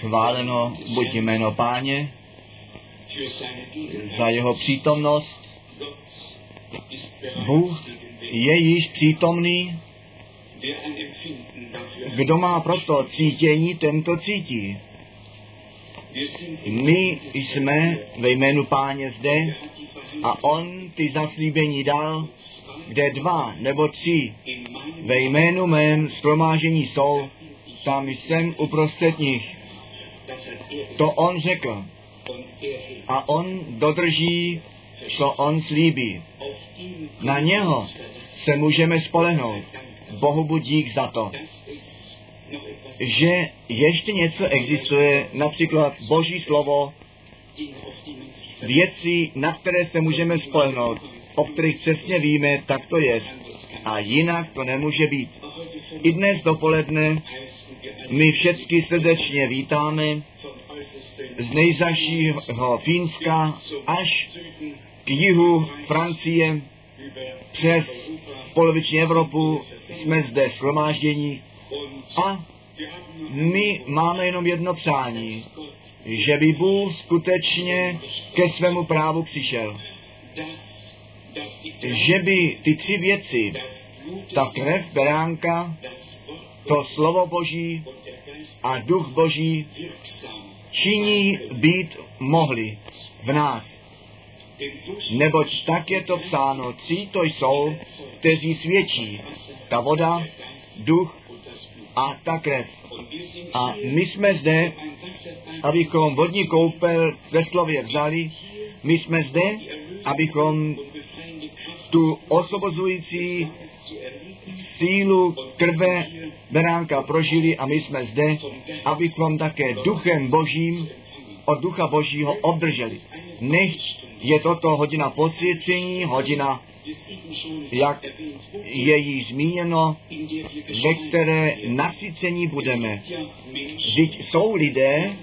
Chváleno buď jméno páně za jeho přítomnost. Bůh je již přítomný. Kdo má proto cítění, tento cítí. My jsme ve jménu páně zde a on ty zaslíbení dal, kde dva nebo tři ve jménu mém schromážení jsou, tam jsem uprostřed nich. To on řekl. A on dodrží, co on slíbí. Na něho se můžeme spolehnout. Bohu buď dík za to, že ještě něco existuje, například Boží slovo, věci, na které se můžeme spolehnout, o kterých přesně víme, tak to je. A jinak to nemůže být. I dnes dopoledne my všechny srdečně vítáme z nejzašího Fínska až k jihu Francie, přes poloviční Evropu jsme zde shromáždění a my máme jenom jedno přání, že by Bůh skutečně ke svému právu přišel. Že by ty tři věci, ta krev beránka, to slovo Boží a duch Boží činí být mohli v nás. Neboť tak je to psáno, tři to jsou, kteří svědčí. Ta voda, duch a ta krev. A my jsme zde, abychom vodní koupel ve slově vzali, my jsme zde, abychom tu osobozující sílu krve beránka prožili a my jsme zde, abychom také duchem božím od ducha božího obdrželi. Nech je toto hodina posvěcení, hodina, jak je již zmíněno, ve které nasycení budeme. Vždyť jsou lidé,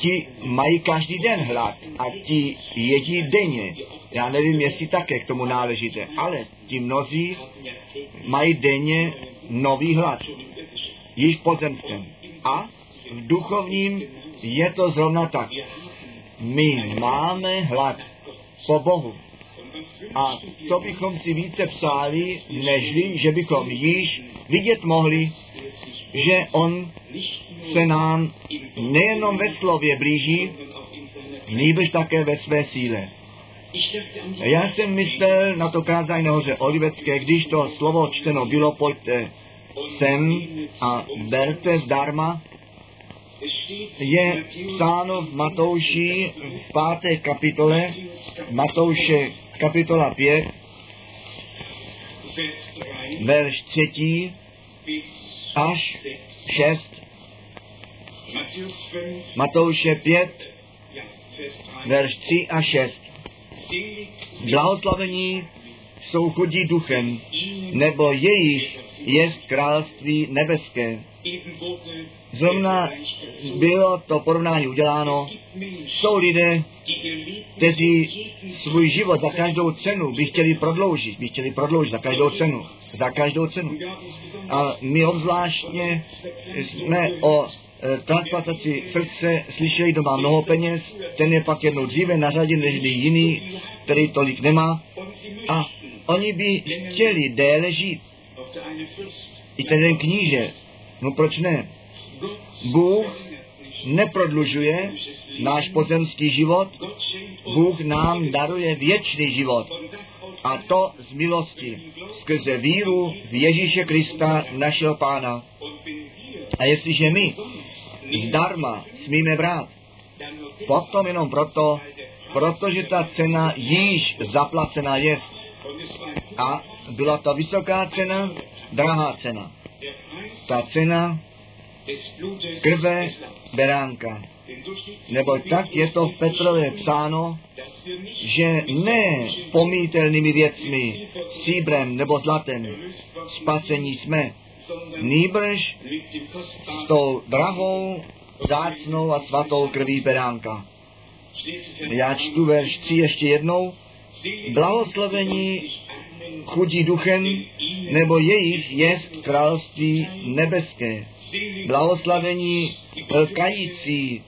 ti mají každý den hlad a ti jedí denně. Já nevím, jestli také k tomu náležíte, ale ti mnozí mají denně nový hlad. Již pozemském. A v duchovním je to zrovna tak. My máme hlad po Bohu. A co bychom si více přáli, nežli, že bychom již vidět mohli, že On se nám nejenom ve slově blíží, nýbrž také ve své síle. Já jsem myslel na to kázání nahoře Olivecké, když to slovo čteno bylo, pojďte sem a berte zdarma, je psáno v Matouši v páté kapitole, Matouše kapitola 5, verš 3 až 6, Matouše 5, verš 3 a 6. Blahoslavení jsou chudí duchem, nebo jejich je království nebeské. Zrovna bylo to porovnání uděláno. Jsou lidé, kteří svůj život za každou cenu by chtěli prodloužit, by chtěli prodloužit za každou cenu, za každou cenu. A my obzvláštně jsme o e, transplantaci srdce slyšeli, kdo má mnoho peněz, ten je pak jednou dříve na řadě než jiný, který tolik nemá. A oni by chtěli déle žít. I ten kníže, no proč ne? Bůh neprodlužuje náš pozemský život, Bůh nám daruje věčný život. A to z milosti, skrze víru v Ježíše Krista, našeho Pána. A jestliže my zdarma smíme brát, potom jenom proto, protože ta cena již zaplacená je. A byla to vysoká cena, drahá cena. Ta cena krve beránka. Nebo tak je to v Petrově psáno, že ne pomítelnými věcmi, stříbrem nebo zlatem, spasení jsme, nýbrž s tou drahou, zácnou a svatou krví beránka. Já čtu verš 3 ještě jednou. Blahoslovení chudí duchem, nebo jejich jest království nebeské. Blahoslavení lkající,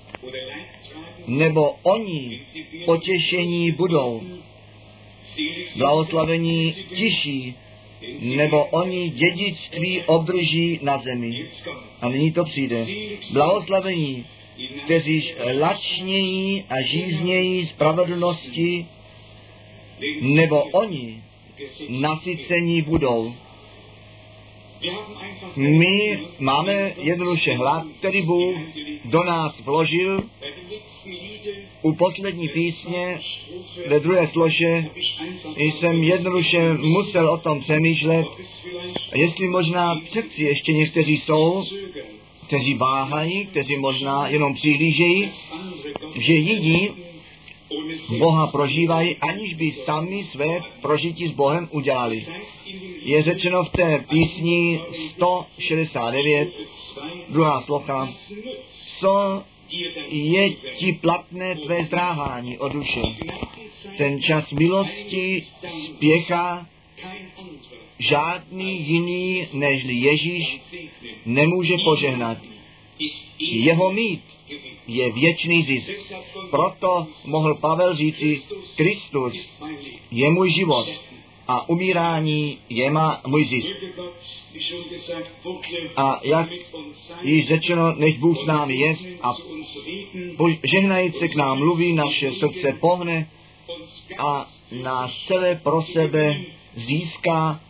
nebo oni potěšení budou. Blahoslavení tiší, nebo oni dědictví obdrží na zemi. A nyní to přijde. Blahoslavení, kteří lačnějí a žíznějí spravedlnosti, nebo oni nasycení budou. My máme jednoduše hlad, který Bůh do nás vložil u poslední písně ve druhé slože jsem jednoduše musel o tom přemýšlet, jestli možná přeci ještě někteří jsou, kteří váhají, kteří možná jenom přihlížejí, že jiní Boha prožívají, aniž by sami své prožití s Bohem udělali. Je řečeno v té písni 169, druhá sloka, co je ti platné tvé zdráhání o duše. Ten čas milosti spěchá, žádný jiný nežli Ježíš nemůže požehnat. Jeho mít je věčný zisk. Proto mohl Pavel říci, Kristus je můj život a umírání je má můj zisk. A jak již řečeno, než Bůh s námi je a žehnajíc se k nám mluví, naše srdce pohne a nás celé pro sebe získá,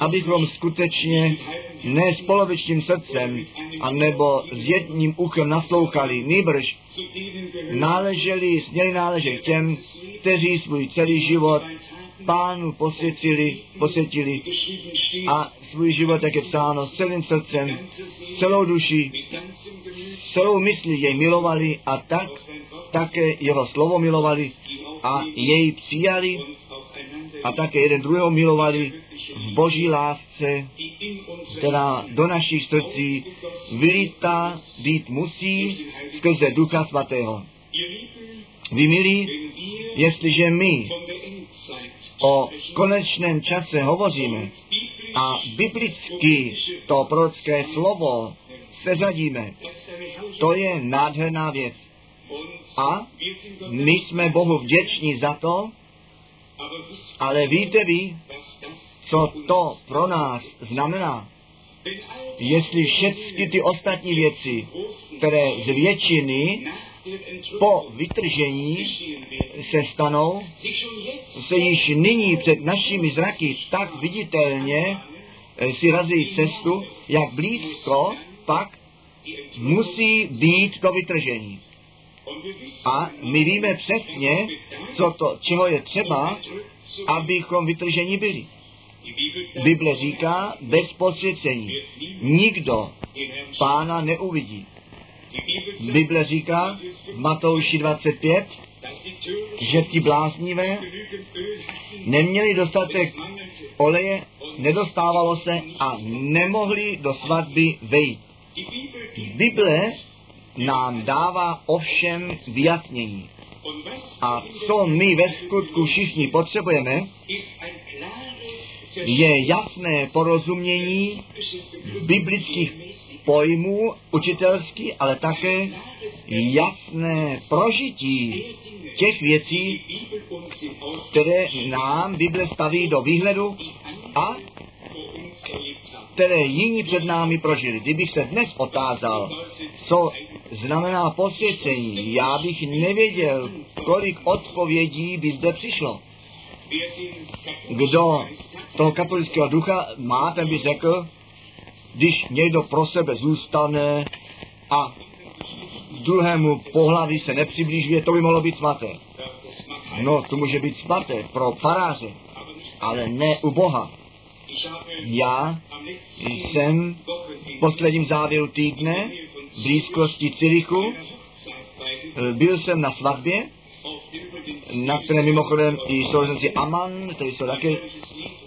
abychom skutečně ne s polovičním srdcem, anebo s jedním uchem naslouchali, nýbrž náleželi, směli náležet těm, kteří svůj celý život pánu posvětili, posvětili a svůj život, jak je psáno, s celým srdcem, celou duší, celou myslí jej milovali a tak také jeho slovo milovali a jej přijali a také jeden druhého milovali v boží lásce, která do našich srdcí vylítá být musí skrze Ducha Svatého. Vy milí, jestliže my o konečném čase hovoříme a biblicky to prorocké slovo seřadíme, to je nádherná věc. A my jsme Bohu vděční za to, ale víte vy, co to pro nás znamená? Jestli všechny ty ostatní věci, které z většiny po vytržení se stanou, se již nyní před našimi zraky tak viditelně si razí cestu, jak blízko pak musí být to vytržení. A my víme přesně, co to, čeho je třeba, abychom vytrženi byli. Bible říká, bez posvěcení nikdo pána neuvidí. Bible říká v Matouši 25, že ti bláznivé neměli dostatek oleje, nedostávalo se a nemohli do svatby vejít. Bible nám dává ovšem vyjasnění. A co my ve skutku všichni potřebujeme, je jasné porozumění biblických pojmů učitelský, ale také jasné prožití těch věcí, které nám Bible staví do výhledu a které jiní před námi prožili. Kdybych se dnes otázal, co znamená posvěcení, já bych nevěděl, kolik odpovědí by zde přišlo. Kdo toho katolického ducha má, ten by řekl, když někdo pro sebe zůstane a druhému pohlaví se nepřiblížuje, to by mohlo být svaté. No, to může být svaté pro faráře, ale ne u Boha. Já jsem v posledním závěru týdne blízkosti Cirichu, byl jsem na svatbě, na které mimochodem i sourozenci Aman, kteří jsou také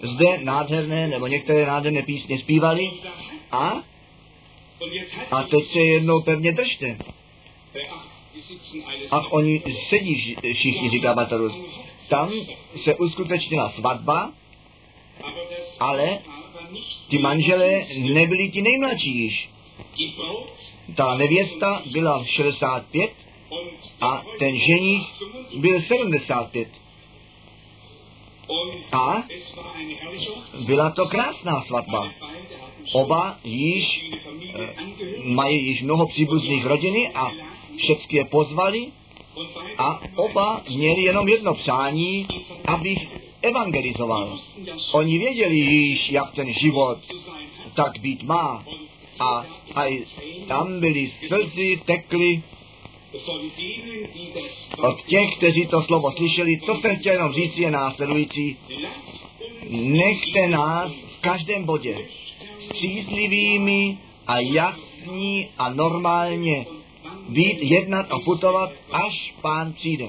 zde nádherné, nebo některé nádherné písně zpívali. A, a teď se jednou pevně držte. A oni sedí všichni, říká Batarus. Tam se uskutečnila svatba, ale ti manželé nebyli ti nejmladší již. Ta nevěsta byla 65 a ten ženich byl 75. A byla to krásná svatba. Oba již e, mají již mnoho příbuzných rodiny a všechny je pozvali a oba měli jenom jedno přání, abych evangelizoval. Oni věděli již, jak ten život tak být má. A aj tam byly slzy, tekly od těch, kteří to slovo slyšeli, co jsem chtěl jenom říct, je následující. Nechte nás v každém bodě střízlivými a jasní a normálně být, jednat a putovat, až pán přijde.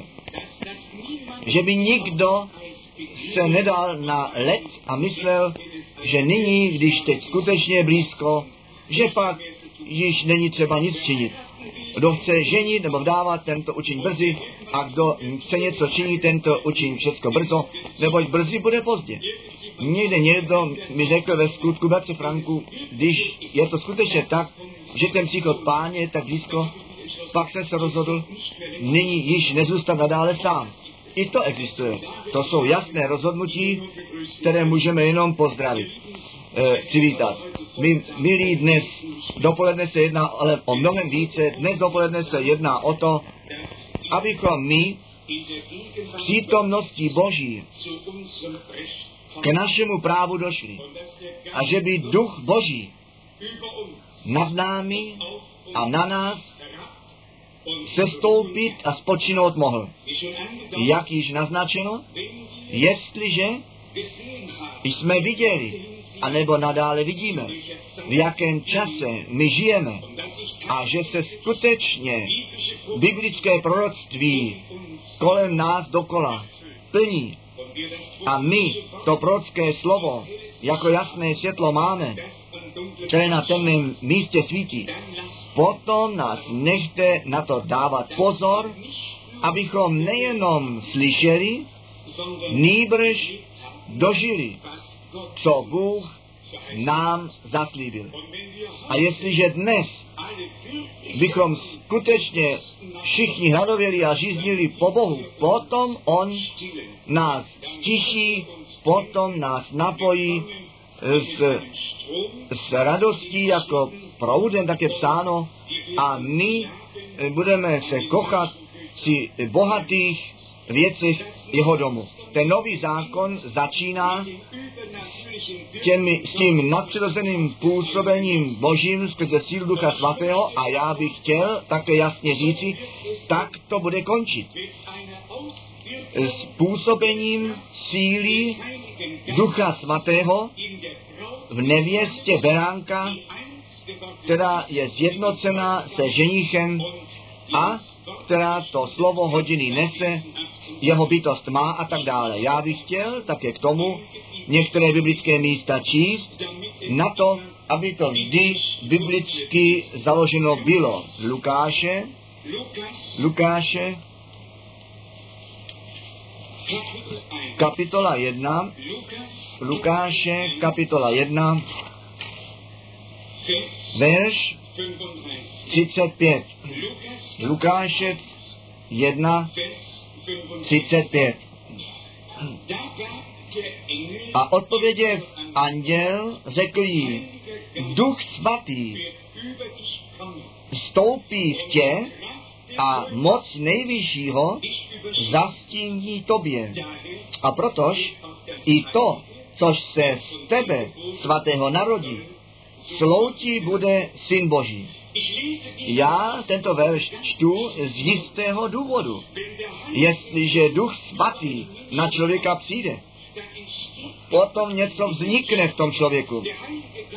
Že by nikdo se nedal na let a myslel, že nyní, když teď skutečně je blízko, že pak již není třeba nic činit. Kdo chce ženit nebo vdávat, tento učin brzy a kdo chce něco činit, tento učin všechno brzo, neboť brzy bude pozdě. Někde někdo mi řekl ve skutku, bratře Franku, když je to skutečně tak, že ten příchod páně je tak blízko, pak jsem se rozhodl, nyní již nezůstat nadále sám. I to existuje. To jsou jasné rozhodnutí, které můžeme jenom pozdravit, e, přivítat. My, milí dnes, dopoledne se jedná ale o mnohem více. Dnes dopoledne se jedná o to, abychom my v přítomnosti Boží k našemu právu došli. A že by duch Boží nad námi a na nás sestoupit a spočinout mohl. Jak již naznačeno, jestliže jsme viděli, anebo nadále vidíme, v jakém čase my žijeme a že se skutečně biblické proroctví kolem nás dokola plní. A my to prorocké slovo jako jasné světlo máme, které na temném místě svítí, potom nás nechte na to dávat pozor, abychom nejenom slyšeli, nýbrž dožili, co Bůh nám zaslíbil. A jestliže dnes bychom skutečně všichni hladověli a žíznili po Bohu, potom On nás stiší, potom nás napojí s, s radostí jako proudem, tak je psáno, a my budeme se kochat při bohatých věcech jeho domu. Ten nový zákon začíná těmi, s tím nadpřirozeným působením Božím skrze sílu Ducha Svatého a já bych chtěl také jasně říci, tak to bude končit. S působením síly Ducha Svatého v nevěstě Beránka, která je zjednocená se ženichem a která to slovo hodiny nese, jeho bytost má a tak dále. Já bych chtěl také k tomu některé biblické místa číst na to, aby to vždy biblicky založeno bylo. Lukáše, Lukáše, kapitola 1, Lukáše, kapitola 1, verš 35. Lukáše 1, 35. A odpověděl anděl, řekl jí, duch svatý stoupí v tě a moc nejvyššího zastíní tobě. A protož i to, což se z tebe svatého narodí, sloučí bude syn Boží. Já tento verš čtu z jistého důvodu. Jestliže duch svatý na člověka přijde, potom něco vznikne v tom člověku.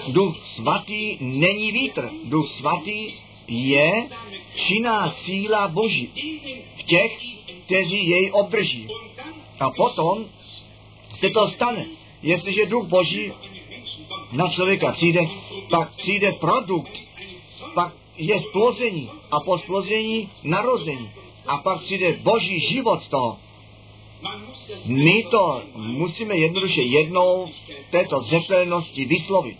Duch svatý není vítr. Duch svatý je činná síla Boží v těch, kteří jej obdrží. A potom se to stane. Jestliže duch Boží na člověka přijde, pak přijde produkt, pak je splození a po splození narození a pak přijde boží život z toho. My to musíme jednoduše jednou této zřetelnosti vyslovit.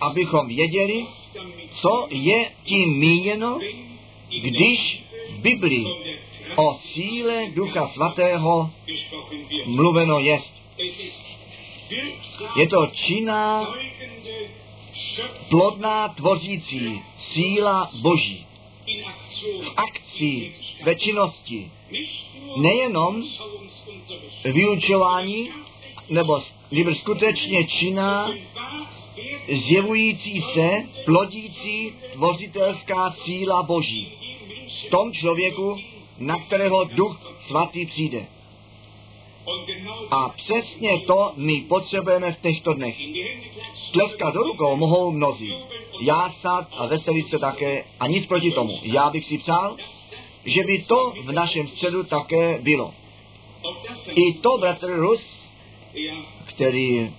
abychom věděli, co je tím míněno, když v Biblii o síle Ducha Svatého mluveno jest. Je to činná, plodná, tvořící síla Boží v akci, ve činnosti. Nejenom vyučování, nebo nebo skutečně činná, zjevující se, plodící, tvořitelská síla Boží. V tom člověku, na kterého duch svatý přijde. A přesně to my potřebujeme v těchto dnech. Tleskat do rukou mohou mnozí. Jásat a veselit se také a nic proti tomu. Já bych si přál, že by to v našem středu také bylo. I to bratr Rus, který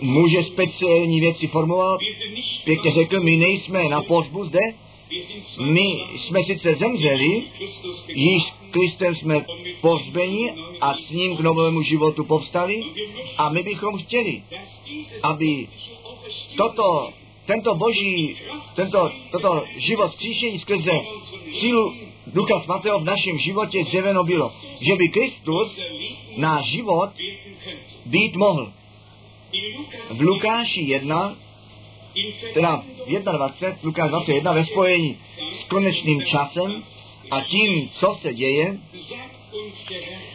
může speciální věci formulovat, pěkně řekl, my nejsme na pohřbu zde, my jsme sice zemřeli, již Kristem jsme pohřbeni a s ním k novému životu povstali a my bychom chtěli, aby toto, tento boží, tento, toto život zkříšení skrze sílu Ducha Svatého v našem životě zjeveno bylo, že by Kristus náš život být mohl. V Lukáši 1 teda 21, Lukáš 21 ve spojení s konečným časem a tím, co se děje,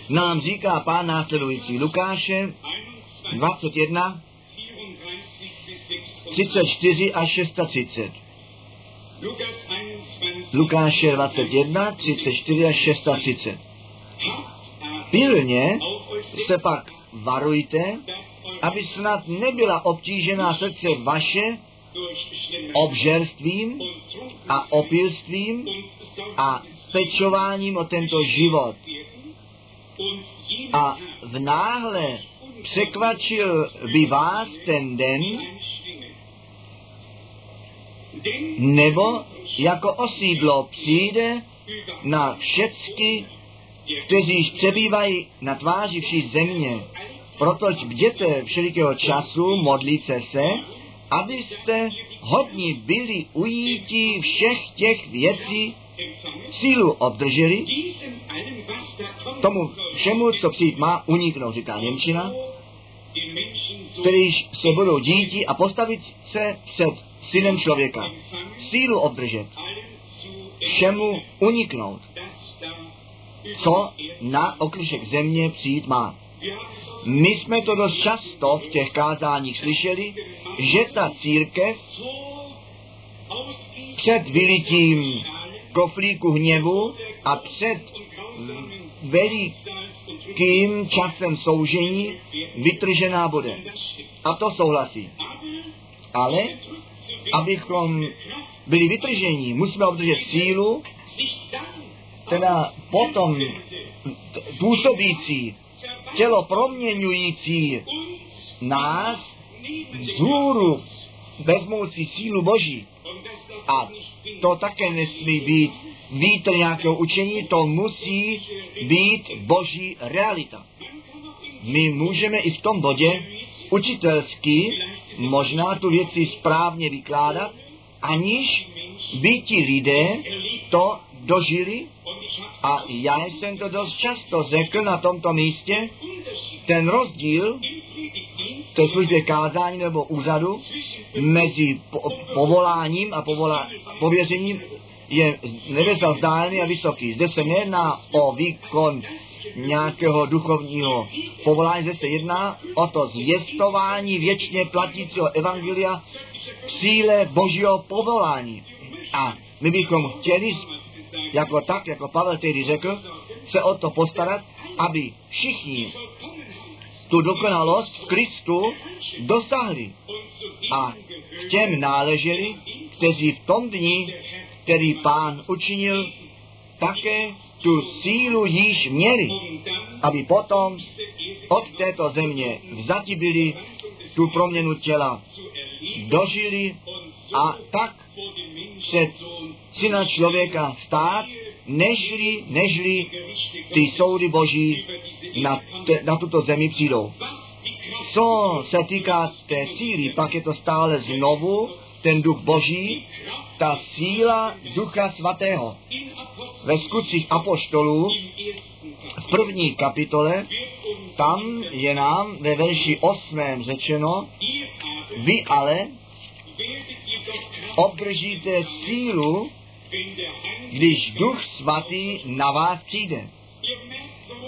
nám říká pán následující Lukáše 21, 34 až 630. Lukáše 21, 34 až 630. Pilně se pak varujte, aby snad nebyla obtížená srdce vaše obžerstvím a opilstvím a pečováním o tento život. A v náhle překvačil by vás ten den, nebo jako osídlo přijde na všecky, kteří přebývají na tváři vší země. Protož bděte všelikého času, modlíte se, abyste hodní byli ujítí všech těch věcí, sílu obdrželi, tomu všemu, co přijít má, uniknout, říká Němčina, kterýž se budou díti a postavit se před synem člověka. Sílu obdržet, všemu uniknout, co na okrušek země přijít má. My jsme to dost často v těch kázáních slyšeli, že ta církev před vylitím koflíku hněvu a před velikým časem soužení vytržená bude. A to souhlasí. Ale abychom byli vytržení, musíme obdržet sílu, teda potom působící, tělo proměňující nás vzhůru vezmoucí sílu Boží. A to také nesmí být vítr nějakého učení, to musí být Boží realita. My můžeme i v tom bodě učitelsky možná tu věci správně vykládat, aniž by ti lidé to dožili a já jsem to dost často řekl na tomto místě, ten rozdíl té službě kázání nebo úřadu mezi po, povoláním a povolá, pověřením je nebesa vzdálený a vysoký. Zde se nejedná o výkon nějakého duchovního povolání, zde se jedná o to zvěstování věčně platícího evangelia síle božího povolání. A my bychom chtěli, jako tak, jako Pavel tehdy řekl, se o to postarat, aby všichni tu dokonalost v Kristu dosáhli. A k těm náleželi, kteří v tom dni, který pán učinil, také tu sílu již měli, aby potom od této země vzati byli tu proměnu těla dožili a tak před syna člověka stát, nežli, nežli ty soudy boží na, te, na tuto zemi přijdou. Co se týká té síly, pak je to stále znovu ten duch boží, ta síla ducha svatého. Ve skutcích apoštolů v první kapitole, tam je nám ve verši 8. řečeno, vy ale obdržíte sílu, když duch svatý na vás přijde.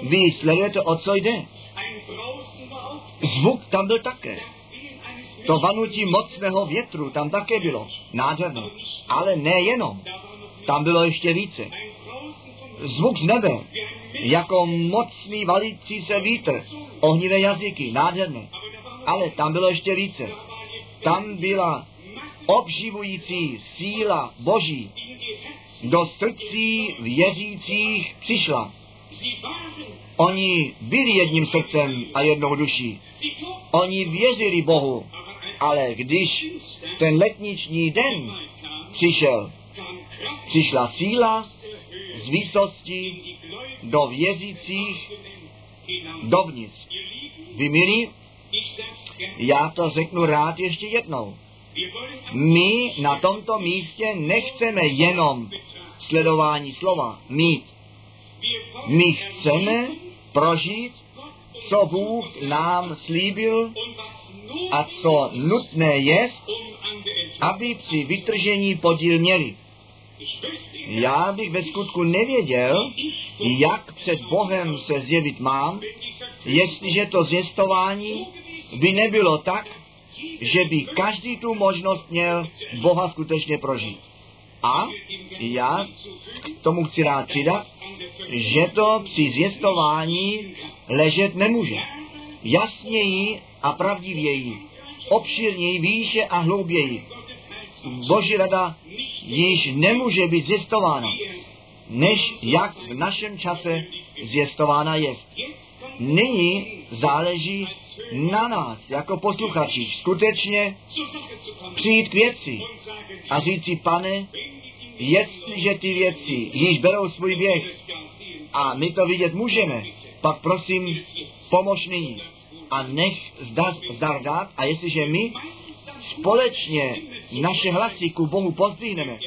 Vy sledujete, o co jde. Zvuk tam byl také. To vanutí mocného větru tam také bylo. Nádherné. Ale nejenom. Tam bylo ještě více. Zvuk z nebe, jako mocný valící se vítr, ohnivé jazyky, nádherné. Ale tam bylo ještě více. Tam byla obživující síla Boží do srdcí věřících přišla. Oni byli jedním srdcem a jednou duší. Oni věřili Bohu, ale když ten letniční den přišel, přišla síla z výsosti do věřících dovnitř. Vy milí, já to řeknu rád ještě jednou. My na tomto místě nechceme jenom sledování slova mít. My chceme prožít, co Bůh nám slíbil a co nutné je, aby při vytržení podíl měli. Já bych ve skutku nevěděl, jak před Bohem se zjevit mám, jestliže to zjistování by nebylo tak, že by každý tu možnost měl Boha skutečně prožít. A já k tomu chci rád přidat, že to při zjistování ležet nemůže. Jasněji a pravdivěji, obširněji, výše a hlouběji. Boží rada již nemůže být zjistována, než jak v našem čase zjistována je. Nyní záleží na nás, jako posluchačích, skutečně přijít k věci a říct si, pane, jestliže ty věci již berou svůj běh a my to vidět můžeme, pak prosím, pomož nyní a nech zdar, zdar dát a jestliže my společně naše hlasy ku Bohu pozdvihneme,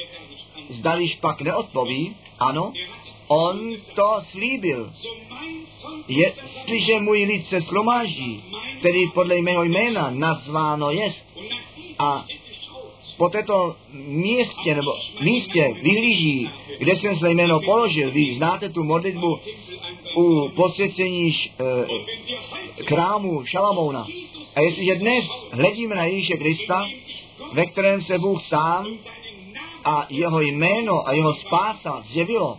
zdališ pak neodpoví, ano, on to slíbil. Jestliže můj lid se slomáží, který podle mého jména nazváno je, a po této místě nebo místě vyhlíží, kde jsem své jméno položil, vy znáte tu modlitbu u posvěcení e, krámu Šalamouna. A jestliže dnes hledíme na Ježíše Krista, ve kterém se Bůh sám a jeho jméno a jeho spása zjevilo,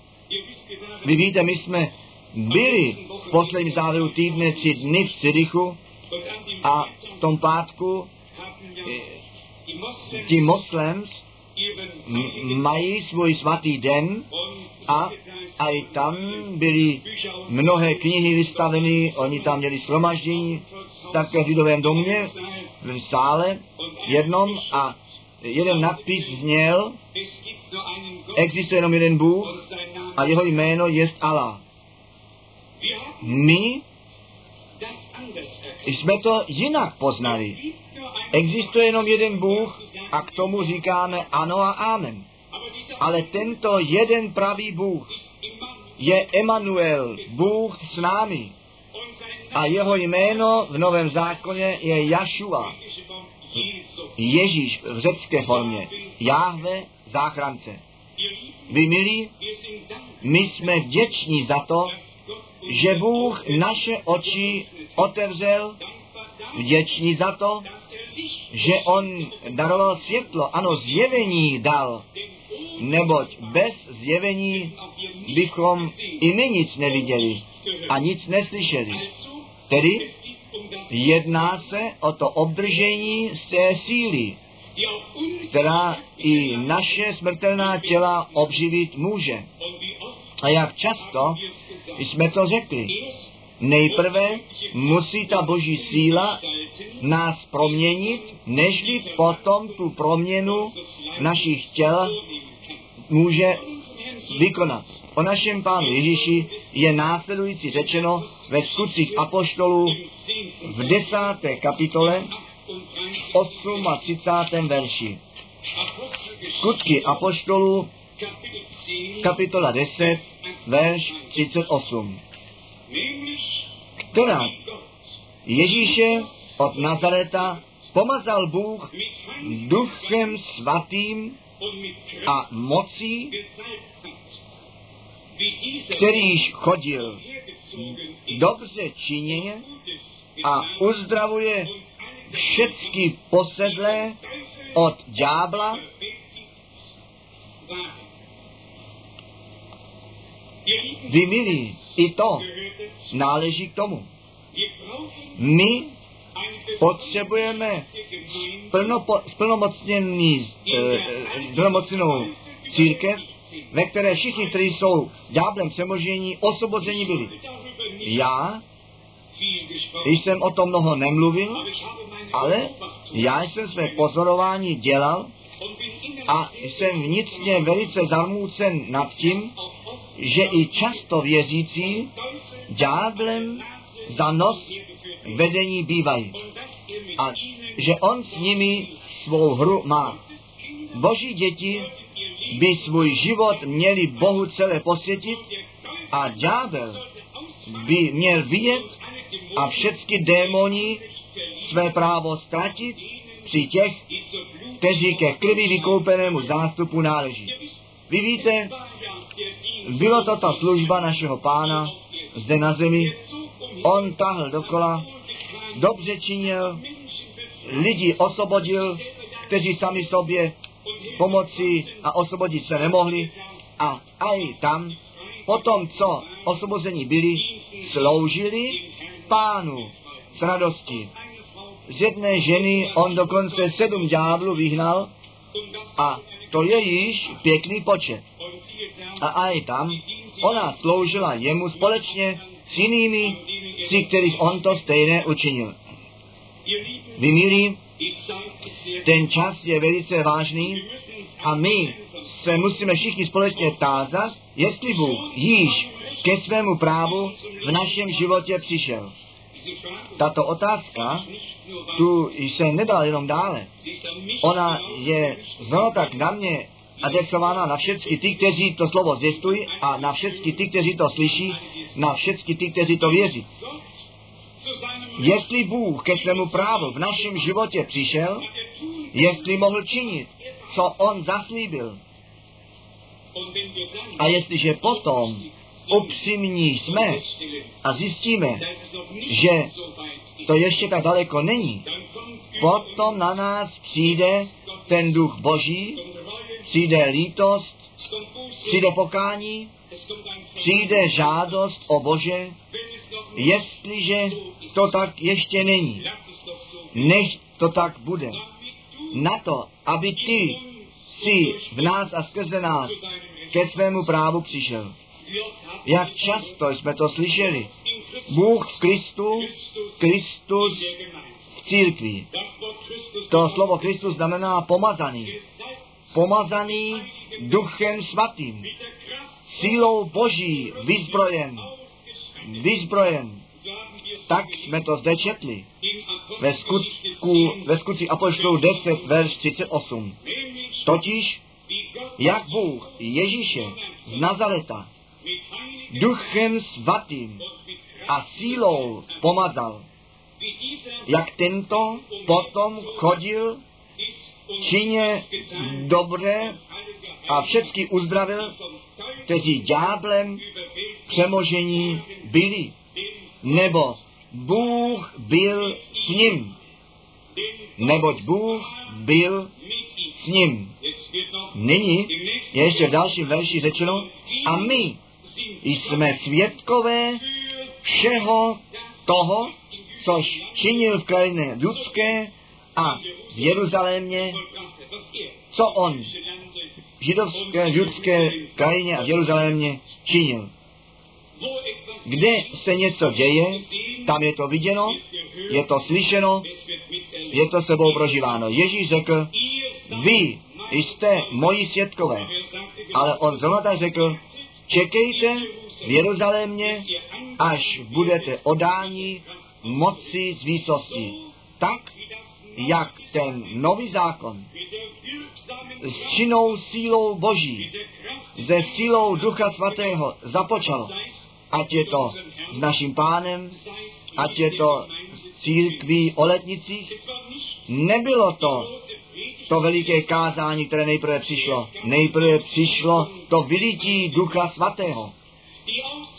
vy víte, my jsme byli v posledním závěru týdne tři dny v Cirychu a v tom pátku ti moslems mají svůj svatý den a a i tam byly mnohé knihy vystaveny, oni tam měli shromaždění, také v Lidovém domě, v sále jednom a jeden nadpis zněl, existuje jenom jeden Bůh a jeho jméno je Allah. My jsme to jinak poznali. Existuje jenom jeden Bůh a k tomu říkáme ano a amen. Ale tento jeden pravý Bůh je Emanuel, Bůh s námi. A jeho jméno v Novém zákoně je Jašua. Ježíš v řecké formě. Jáhve, záchrance. Vy milí, my jsme vděční za to, že Bůh naše oči otevřel, vděční za to, že On daroval světlo, ano, zjevení dal, neboť bez zjevení bychom i my nic neviděli a nic neslyšeli. Tedy jedná se o to obdržení z té síly, která i naše smrtelná těla obživit může. A jak často jsme to řekli, nejprve musí ta boží síla nás proměnit, nežli potom tu proměnu našich těl může vykonat. O našem pánu Ježíši je následující řečeno ve skutcích apoštolů v desáté kapitole v 38. verši. Skutky Apoštolů, kapitola 10, verš 38. Která Ježíše od Nazareta pomazal Bůh duchem svatým a mocí, kterýž chodil dobře činěně a uzdravuje všecky posedlé od ďábla, vy milí, i to náleží k tomu. My potřebujeme splnomocněný, splnomocněnou církev, ve které všichni, kteří jsou ďáblem přemožení, osvobození byli. Já jsem o tom mnoho nemluvil, ale já jsem své pozorování dělal a jsem vnitřně velice zarmoucen nad tím, že i často věřící ďáblem za nos vedení bývají. A že on s nimi svou hru má. Boží děti by svůj život měli Bohu celé posvětit a ďábel by měl vidět a všechny démoni své právo ztratit při těch, kteří ke krvi vykoupenému zástupu náleží. Vy víte, bylo to ta služba našeho pána zde na zemi. On tahl dokola, dobře činil, lidi osvobodil, kteří sami sobě pomoci a osvobodit se nemohli a aj tam, potom, co osvobození byli, sloužili pánu s radostí. Z jedné ženy on dokonce sedm ďáblů vyhnal a to je již pěkný počet. A aj tam ona sloužila jemu společně s jinými, při kterých on to stejné učinil. Vy milí, ten čas je velice vážný a my se musíme všichni společně tázat, jestli Bůh již ke svému právu v našem životě přišel. Tato otázka tu se nedá jenom dále. Ona je znovu tak na mě adresována na všechny ty, kteří to slovo zjistují a na všechny ty, kteří to slyší, na všechny ty, kteří to věří. Jestli Bůh ke svému právu v našem životě přišel, jestli mohl činit, co On zaslíbil. A jestliže potom upřímní jsme a zjistíme, že to ještě tak daleko není, potom na nás přijde ten duch Boží, přijde lítost, přijde pokání, přijde žádost o Bože, jestliže to tak ještě není. Než to tak bude. Na to, aby ty si v nás a skrze nás ke svému právu přišel. Jak často jsme to slyšeli. Bůh v Kristu, Kristus v církvi. To slovo Kristus znamená pomazaný. Pomazaný duchem svatým. Sílou Boží vyzbrojen. Vyzbrojen. Tak jsme to zde četli. Ve skutku, ve skutci Apoštolů 10, verš 38. Totiž, jak Bůh Ježíše z Nazareta duchem svatým a sílou pomazal. Jak tento potom chodil, čině dobré a všechny uzdravil, kteří dňáblem přemožení byli. Nebo Bůh byl s ním. Neboť Bůh byl s ním. Nyní je ještě v dalším verši řečeno, a my jsme svědkové všeho toho, což činil v krajině judské a v Jeruzalémě, co on v židovské, judské krajině a v Jeruzalémě činil. Kde se něco děje, tam je to viděno, je to slyšeno, je to sebou prožíváno. Ježíš řekl, vy jste moji svědkové. Ale on znovu tak řekl, čekejte v Jeruzalémě, až budete odáni moci z výsosti. Tak, jak ten nový zákon s činnou sílou Boží, ze sílou Ducha Svatého započalo. Ať je to s naším pánem, ať je to s církví o letnicích. Nebylo to to veliké kázání, které nejprve přišlo. Nejprve přišlo to vylítí Ducha Svatého.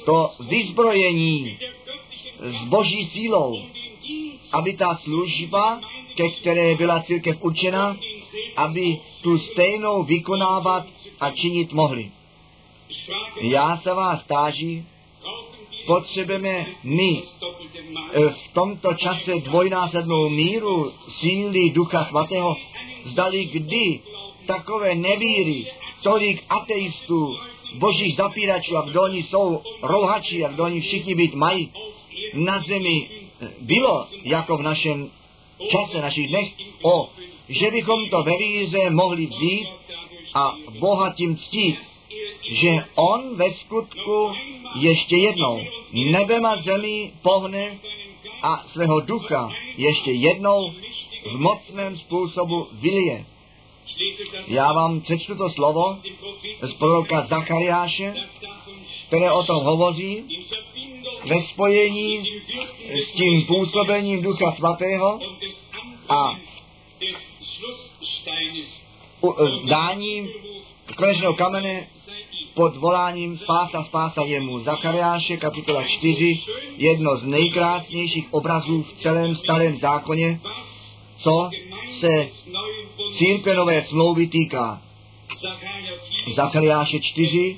To vyzbrojení s boží sílou, aby ta služba, ke které byla církev učena, aby tu stejnou vykonávat a činit mohli. Já se vás táží, potřebujeme my eh, v tomto čase dvojnásobnou míru síly Ducha Svatého, zdali kdy takové nevíry, tolik ateistů, božích zapíračů, a kdo oni jsou rouhači, a kdo oni všichni být mají na zemi, eh, bylo jako v našem čase, našich dnech, o, že bychom to ve víře mohli vzít a Boha tím ctít, že On ve skutku ještě jednou nebem a zemí pohne a svého ducha ještě jednou v mocném způsobu vylije. Já vám přečtu to slovo z proroka Zachariáše, které o tom hovoří ve spojení s tím působením Ducha Svatého a dáním konečného kamene pod voláním Spása, spása jemu. Zachariáše, kapitola 4, jedno z nejkrásnějších obrazů v celém starém zákoně, co se církvenové smlouvy týká. Zachariáše 4,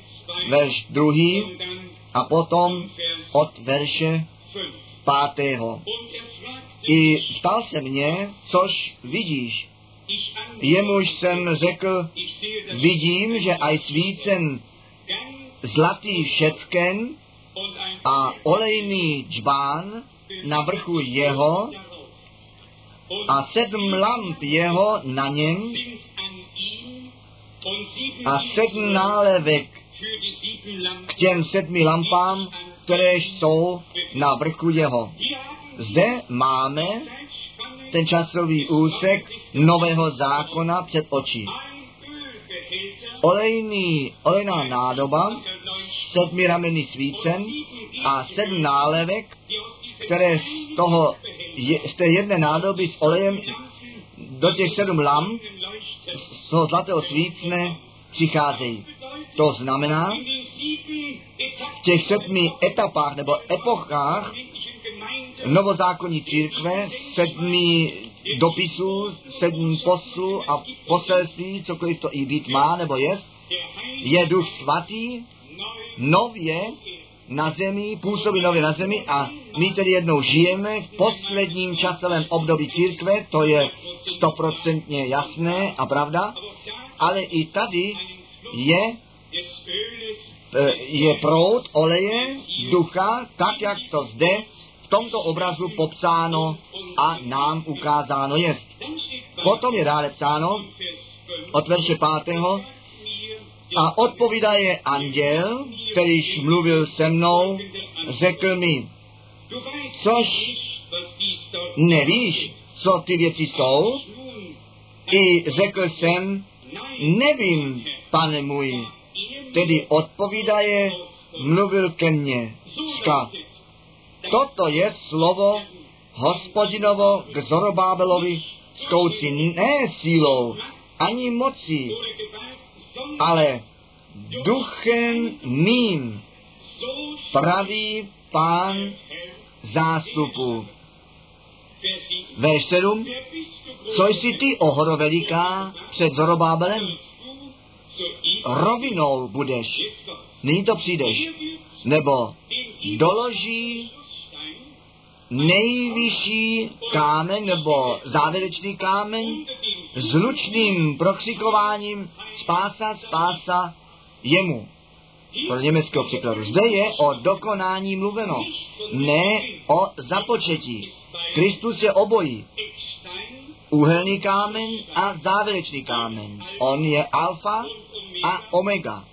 verš 2 a potom od verše 5. I ptal se mě, což vidíš. Jemuž jsem řekl, vidím, že aj svícen zlatý všecken a olejný džbán na vrchu jeho a sedm lamp jeho na něm a sedm nálevek k těm sedmi lampám, které jsou na vrchu jeho. Zde máme ten časový úsek nového zákona před očí. Olejný, olejná nádoba, sedmi rameny svícen a sedm nálevek, které z, toho, je, z té jedné nádoby s olejem do těch sedm lamp z toho zlatého svícne přicházejí. To znamená, v těch sedmi etapách nebo epochách novozákonní církve, sedmi dopisů, sedm poslů a poselství, cokoliv to i být má nebo je, je duch svatý nově na zemi, působí nově na zemi a my tedy jednou žijeme v posledním časovém období církve, to je stoprocentně jasné a pravda, ale i tady je e, je proud oleje, ducha, tak jak to zde tomto obrazu popsáno a nám ukázáno je. Potom je dále psáno od verše 5. A odpovídá je anděl, kterýž mluvil se mnou, řekl mi, což nevíš, co ty věci jsou? I řekl jsem, nevím, pane můj. Tedy odpovídaje, mluvil ke mně. Ska. Toto je slovo hospodinovo k Zorobábelovi skouci ne sílou, ani mocí, ale duchem mým, pravý pán zástupu. Verš 7. Co jsi ty, ohro veliká, před Zorobábelem? Rovinou budeš. Nyní to přijdeš. Nebo doloží nejvyšší kámen nebo závěrečný kámen s lučným prokřikováním spása, spása jemu. Pro německého příkladu. Zde je o dokonání mluveno, ne o započetí. Kristus je obojí. Úhelný kámen a závěrečný kámen. On je alfa a omega.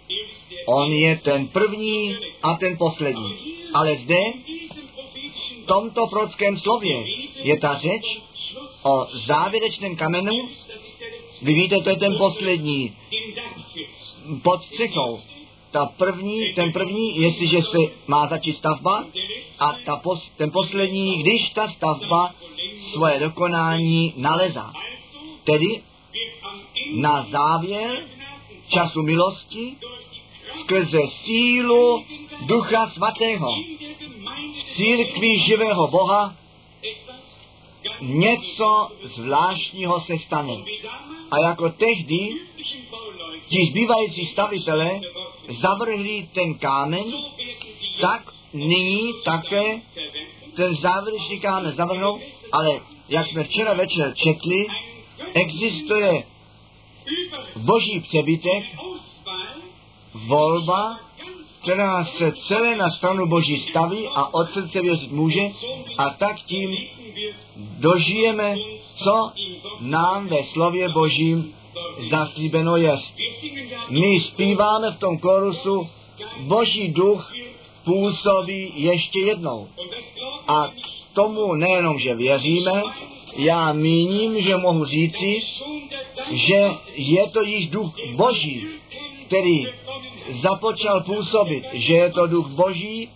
On je ten první a ten poslední. Ale zde v tomto prorockém slově je ta řeč o závěrečném kamenu. Vy víte, to je ten poslední pod střechou. Ta první, ten první, jestliže se má začít stavba, a ta pos, ten poslední, když ta stavba svoje dokonání nalezá. Tedy na závěr času milosti skrze sílu Ducha Svatého v církvi živého Boha něco zvláštního se stane. A jako tehdy ti zbývající stavitelé zavrhli ten kámen, tak nyní také ten závěrečný kámen zavrhnou, ale jak jsme včera večer četli, existuje boží přebytek, volba, která se celé na stranu Boží staví a od srdce věřit může a tak tím dožijeme, co nám ve slově Božím zaslíbeno je. My zpíváme v tom korusu, Boží duch působí ještě jednou. A k tomu nejenom, že věříme, já míním, že mohu říci, že je to již duch Boží, který započal působit, že je to duch Boží,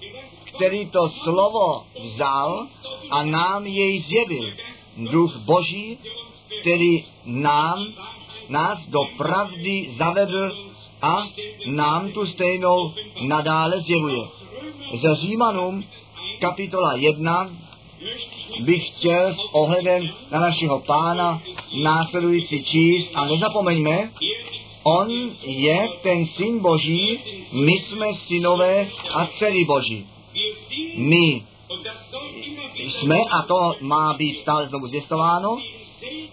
který to slovo vzal a nám jej zjevil. Duch Boží, který nám, nás do pravdy zavedl a nám tu stejnou nadále zjevuje. Ze Římanům kapitola 1 bych chtěl s ohledem na našeho pána následující číst a nezapomeňme, on je ten syn Boží, my jsme synové a dcery Boží. My jsme, a to má být stále znovu zvěstováno,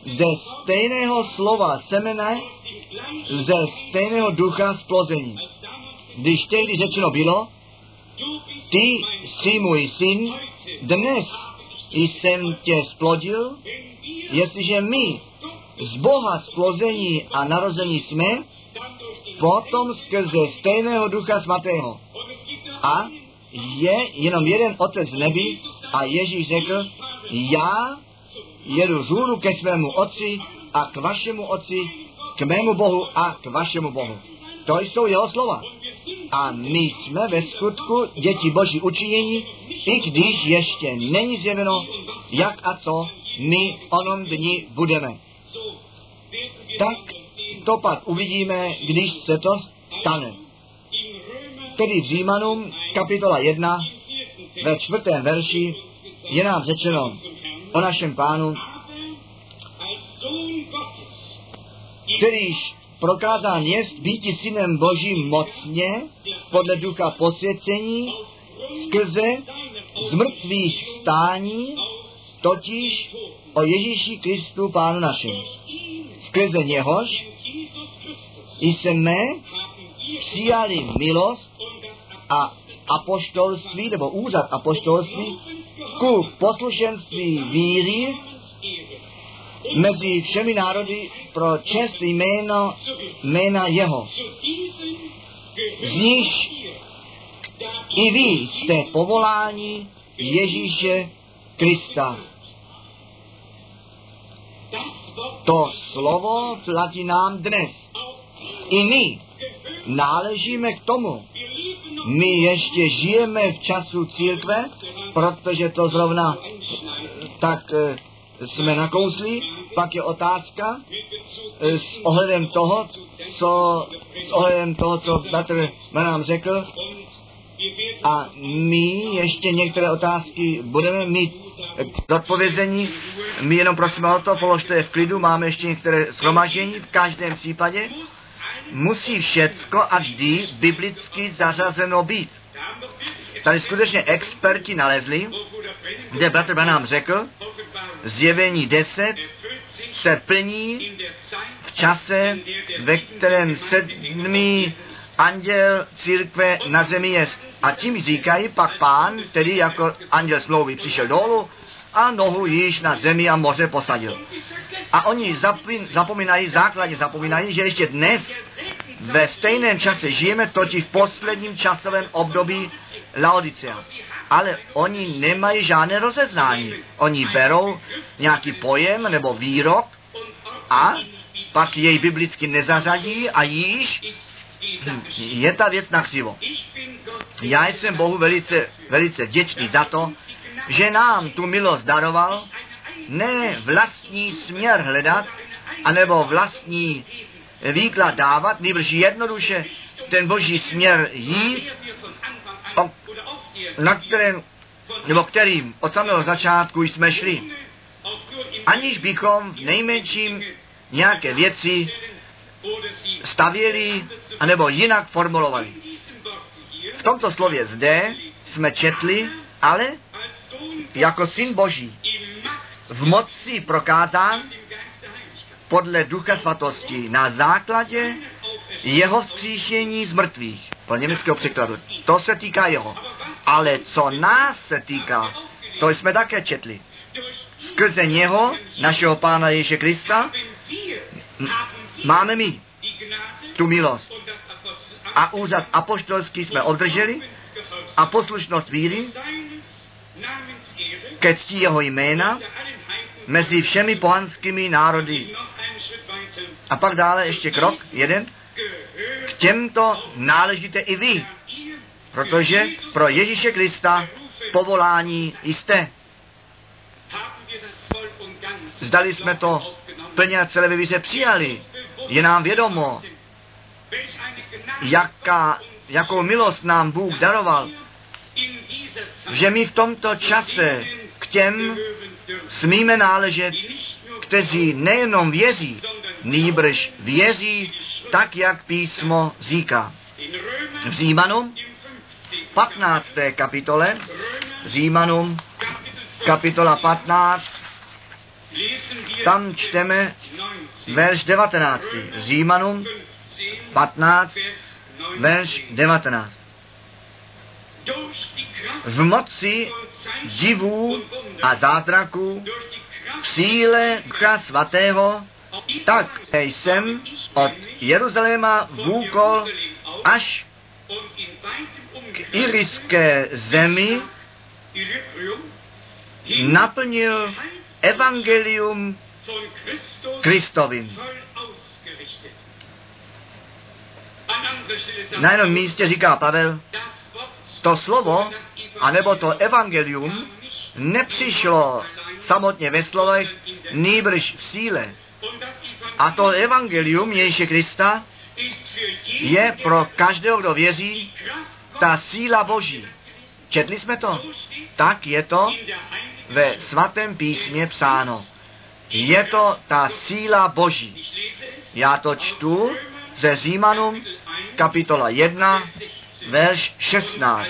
ze stejného slova semene, ze stejného ducha splození. Když tehdy řečeno bylo, ty jsi můj syn, dnes jsem tě splodil, jestliže my z Boha splození a narození jsme, potom skrze stejného ducha svatého. A je jenom jeden otec nebi a Ježíš řekl, já jedu zůru ke svému otci a k vašemu otci, k mému Bohu a k vašemu Bohu. To jsou jeho slova. A my jsme ve skutku děti Boží učinění, i když ještě není zjeveno, jak a co my onom dni budeme. Tak to pak uvidíme, když se to stane. Tedy v Římanům kapitola 1 ve čtvrtém verši je nám řečeno o našem pánu, kterýž prokázán jest býti synem Božím mocně podle ducha posvěcení skrze zmrtvých stání, totiž o Ježíši Kristu Pánu našem. Skrze něhož jsme přijali milost a apoštolství, nebo úřad apoštolství, ku poslušenství víry mezi všemi národy pro čest jméno, jména jeho. Z níž i vy jste povoláni Ježíše Krista. To slovo platí nám dnes. I my náležíme k tomu. My ještě žijeme v času církve, protože to zrovna tak e, jsme nakousli. Pak je otázka e, s ohledem toho, co, s ohledem toho, co Bratr nám řekl, a my ještě některé otázky budeme mít k odpovězení. My jenom prosíme o to, položte je v klidu, máme ještě některé shromaždění. V každém případě musí všecko a vždy biblicky zařazeno být. Tady skutečně experti nalezli, kde bratr Branham řekl, zjevení 10 se plní v čase, ve kterém sedmý anděl církve na zemi je. A tím říkají pak pán, který jako anděl smlouvy přišel dolů a nohu již na zemi a moře posadil. A oni zapomínají, základně zapomínají, že ještě dnes ve stejném čase žijeme, totiž v posledním časovém období Laodicea. ale oni nemají žádné rozeznání. Oni berou nějaký pojem nebo výrok a pak jej biblicky nezařadí a již je ta věc na křivo. Já jsem Bohu velice, velice vděčný za to, že nám tu milost daroval, ne vlastní směr hledat, anebo vlastní výklad dávat, nejbrž jednoduše ten boží směr jít, o, na kterém, nebo kterým od samého začátku jsme šli, aniž bychom v nejmenším nějaké věci stavěli, anebo jinak formulovali. V tomto slově zde jsme četli, ale jako syn Boží v moci prokázán podle Ducha Svatosti na základě jeho vzkříšení z mrtvých. Po německého překladu. To se týká jeho. Ale co nás se týká, to jsme také četli. Skrze něho, našeho Pána Ježíše Krista, máme my tu milost. A úřad apoštolský jsme obdrželi a poslušnost víry ke ctí jeho jména mezi všemi pohanskými národy. A pak dále ještě krok, jeden. K těmto náležíte i vy, protože pro Ježíše Krista povolání jste. Zdali jsme to plně a celé vyvíře přijali. Je nám vědomo, jaká, jakou milost nám Bůh daroval, že my v tomto čase k těm smíme náležet, kteří nejenom věří, nýbrž věří tak, jak písmo říká. V Římanům 15. kapitole, Římanům kapitola 15, tam čteme verš 19. Římanům 15, verš 19. V moci divů a zázraků, v síle Ducha Svatého, tak jsem od Jeruzaléma vůkol až k iriské zemi naplnil evangelium Kristovým. Na jednom místě říká Pavel, to slovo, anebo to evangelium nepřišlo samotně ve slovech, nýbrž v síle. A to evangelium Ježíše Krista je pro každého, kdo věří, ta síla Boží. Četli jsme to? Tak je to ve svatém písmě psáno. Je to ta síla Boží. Já to čtu ze Římanům, kapitola 1, verš 16.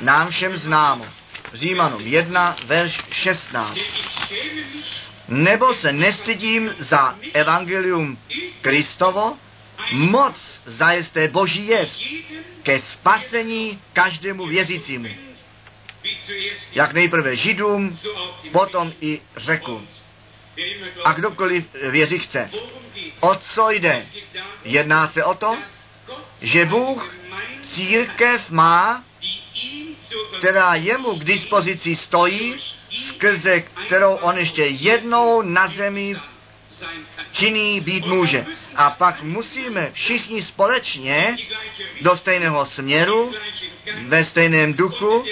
Nám všem známo. Římanům 1, verš 16. Nebo se nestydím za evangelium Kristovo, moc zajisté Boží je ke spasení každému věřícímu. Jak nejprve Židům, potom i řeku. A kdokoliv věří chce. O co jde? Jedná se o to, že Bůh církev má, která jemu k dispozici stojí, skrze kterou on ještě jednou na zemi činný být může. A pak musíme všichni společně do stejného směru, ve stejném duchu,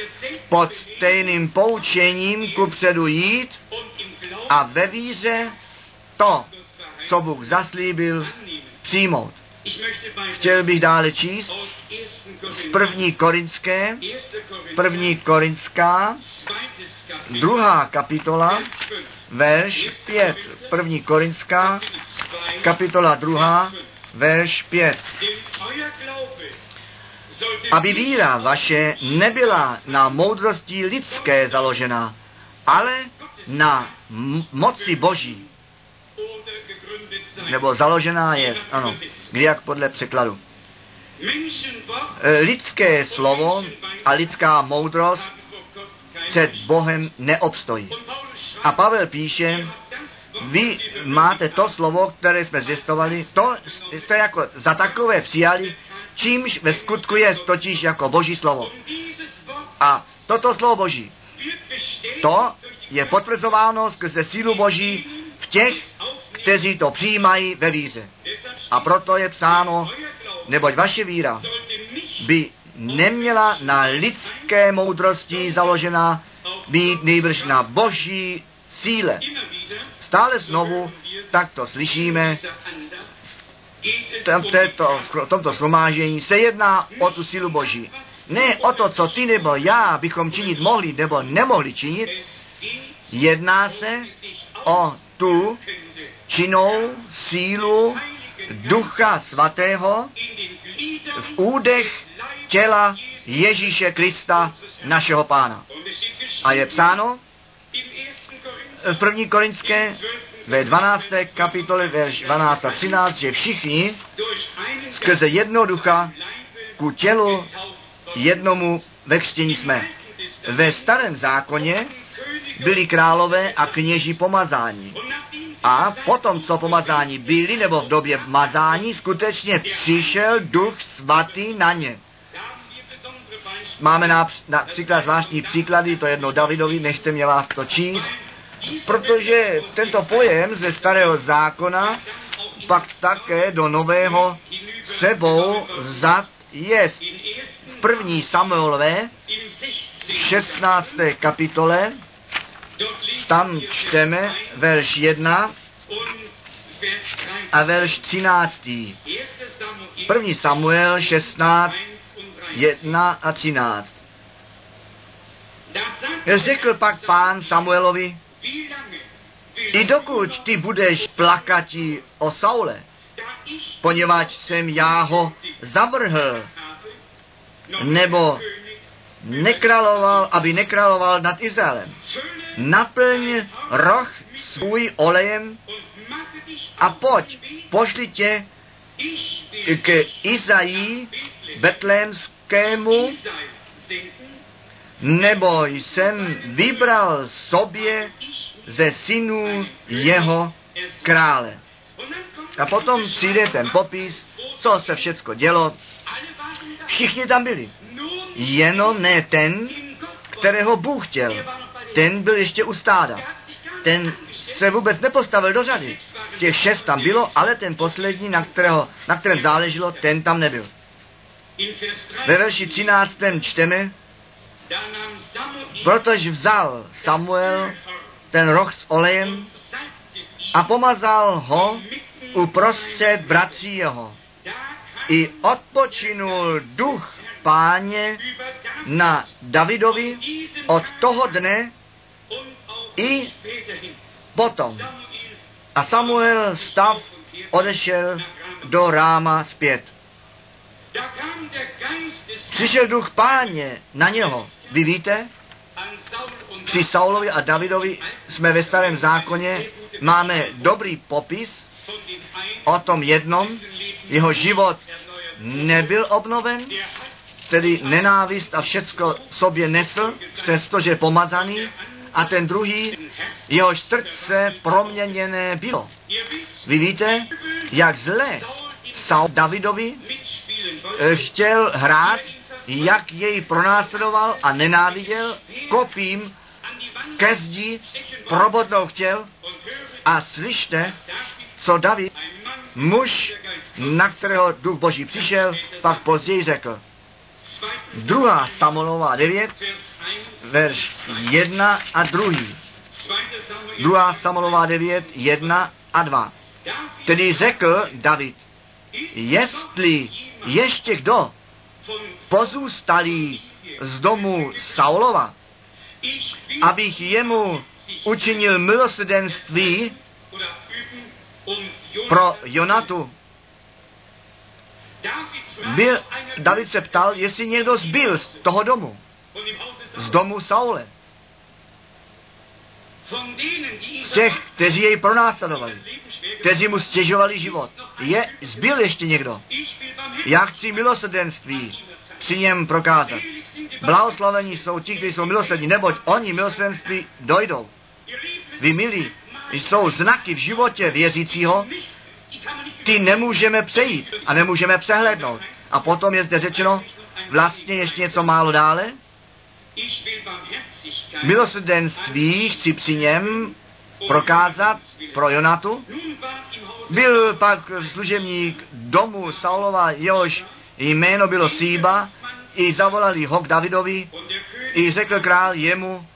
pod stejným poučením kupředu jít a ve víře to, co Bůh zaslíbil, přijmout. Chtěl bych dále číst z první korinské, první korinská, druhá kapitola, verš 5. První korinská, kapitola druhá, verš 5. Aby víra vaše nebyla na moudrosti lidské založená, ale na moci Boží nebo založená je, ano, jak podle překladu. E, lidské slovo a lidská moudrost před Bohem neobstojí. A Pavel píše, vy máte to slovo, které jsme zvěstovali, to jste jako za takové přijali, čímž ve skutku je totiž jako boží slovo. A toto slovo Boží, to je potvrzováno skrze sílu Boží v těch, kteří to přijímají ve víře. A proto je psáno, neboť vaše víra by neměla na lidské moudrosti založená být nejbrž na boží síle. Stále znovu takto slyšíme v, této, v tomto slomážení se jedná o tu sílu Boží. Ne o to, co ty nebo já bychom činit mohli nebo nemohli činit. Jedná se o tu činnou sílu Ducha Svatého v údech těla Ježíše Krista, našeho Pána. A je psáno v první korinské ve 12. kapitole verš 12 a 13, že všichni skrze jednoho ducha ku tělu jednomu ve křtění jsme. Ve starém zákoně byli králové a kněží pomazání. A potom, co pomazání byli, nebo v době mazání, skutečně přišel duch svatý na ně. Máme například zvláštní příklady, to jedno Davidovi, nechte mě vás to číst, protože tento pojem ze starého zákona pak také do nového sebou vzat je v první Samuelové 16. kapitole, tam čteme verš 1 a verš 13. První Samuel 16, 1 a 13. Řekl pak pán Samuelovi, i dokud ty budeš plakati o Saule, poněvadž jsem já ho zavrhl, nebo nekráloval, aby nekráloval nad Izraelem. Naplň roh svůj olejem a pojď, pošli tě k Izaí betlémskému, nebo jsem vybral sobě ze synů jeho krále. A potom přijde ten popis, co se všecko dělo. Všichni tam byli. Jenom ne ten, kterého Bůh chtěl. Ten byl ještě u stáda. Ten se vůbec nepostavil do řady. Těch šest tam bylo, ale ten poslední, na, kterého, na kterém záleželo, ten tam nebyl. Ve verši 13. čteme, protože vzal Samuel ten roh s olejem a pomazal ho uprostřed bratří jeho. I odpočinul duch páně na Davidovi od toho dne i potom. A Samuel stav odešel do Ráma zpět. Přišel duch páně na něho. Vy víte, při Saulovi a Davidovi jsme ve starém zákoně, máme dobrý popis o tom jednom, jeho život nebyl obnoven, tedy nenávist a všecko sobě nesl, přestože pomazaný, a ten druhý, jehož srdce proměněné bylo. Vy víte, jak zle Saul Davidovi eh, chtěl hrát, jak jej pronásledoval a nenáviděl, kopím ke zdi probodnou chtěl a slyšte, co David, muž, na kterého duch boží přišel, pak později řekl. Druhá Samuelová 9, verš 1 a 2. Druhá Samuelová 9, 1 a 2. Tedy řekl David, jestli ještě kdo pozůstalý z domu Saulova, abych jemu učinil milosrdenství pro Jonatu. Byl, David se ptal, jestli někdo zbyl z toho domu, z domu Saule. Z těch, kteří jej pronásledovali, kteří mu stěžovali život. Je, zbyl ještě někdo. Já chci milosrdenství při něm prokázat. Blahoslavení jsou ti, kteří jsou milosrdní, neboť oni milosrdenství dojdou. Vy milí, jsou znaky v životě věřícího, ty nemůžeme přejít a nemůžeme přehlednout. A potom je zde řečeno vlastně ještě něco málo dále. Milosrdenství chci při něm prokázat pro Jonatu. Byl pak služebník domu Saulova, jehož jméno bylo Síba, i zavolali ho k Davidovi, i řekl král jemu,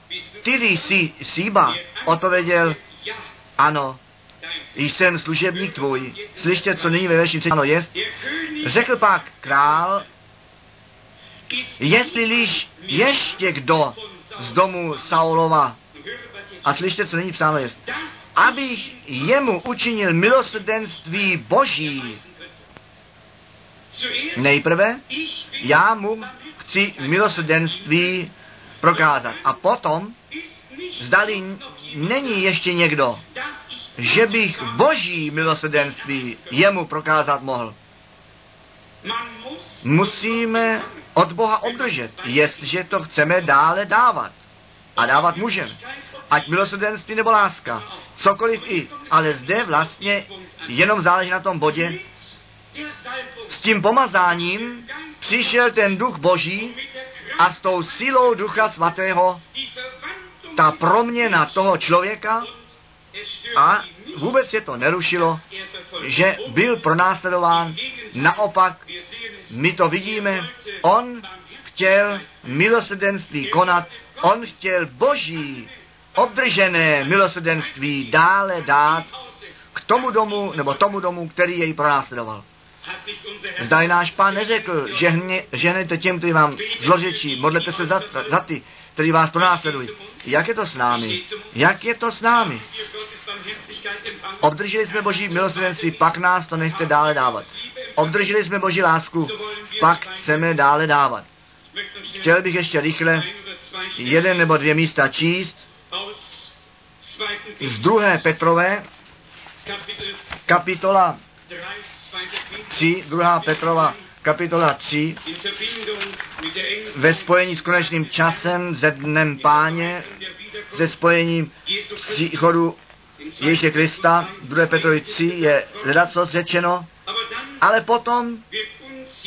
ty jsi Síba, odpověděl, ano, jsem služebník tvůj. Slyšte, co nyní ve verši 3 ano jest. Řekl pak král, jestli ještě kdo z domu Saulova, a slyšte, co nyní psáno jest, abych jemu učinil milosrdenství boží. Nejprve já mu chci milosrdenství prokázat. A potom, zdali není ještě někdo, že bych boží milosrdenství jemu prokázat mohl. Musíme od Boha obdržet, jestliže to chceme dále dávat. A dávat můžeme. Ať milosrdenství nebo láska. Cokoliv i. Ale zde vlastně jenom záleží na tom bodě. S tím pomazáním přišel ten duch boží a s tou silou ducha svatého ta proměna toho člověka a vůbec je to nerušilo, že byl pronásledován. Naopak, my to vidíme, on chtěl milosrdenství konat, on chtěl boží obdržené milosrdenství dále dát k tomu domu, nebo tomu domu, který jej pronásledoval. Zdali náš pán neřekl, že hnete těm, kteří vám zložečí, modlete se za, za ty, kteří vás pronásledují. Jak je to s námi? Jak je to s námi? Obdrželi jsme Boží milosrdenství, pak nás to nechce dále dávat. Obdrželi jsme Boží lásku, pak chceme dále dávat. Chtěl bych ještě rychle jeden nebo dvě místa číst z druhé Petrové, kapitola 3, druhá Petrova kapitola 3, ve spojení s konečným časem, ze dnem páně, se spojením příchodu Ježíše Krista, 2. Petrovi 3 je co řečeno, ale potom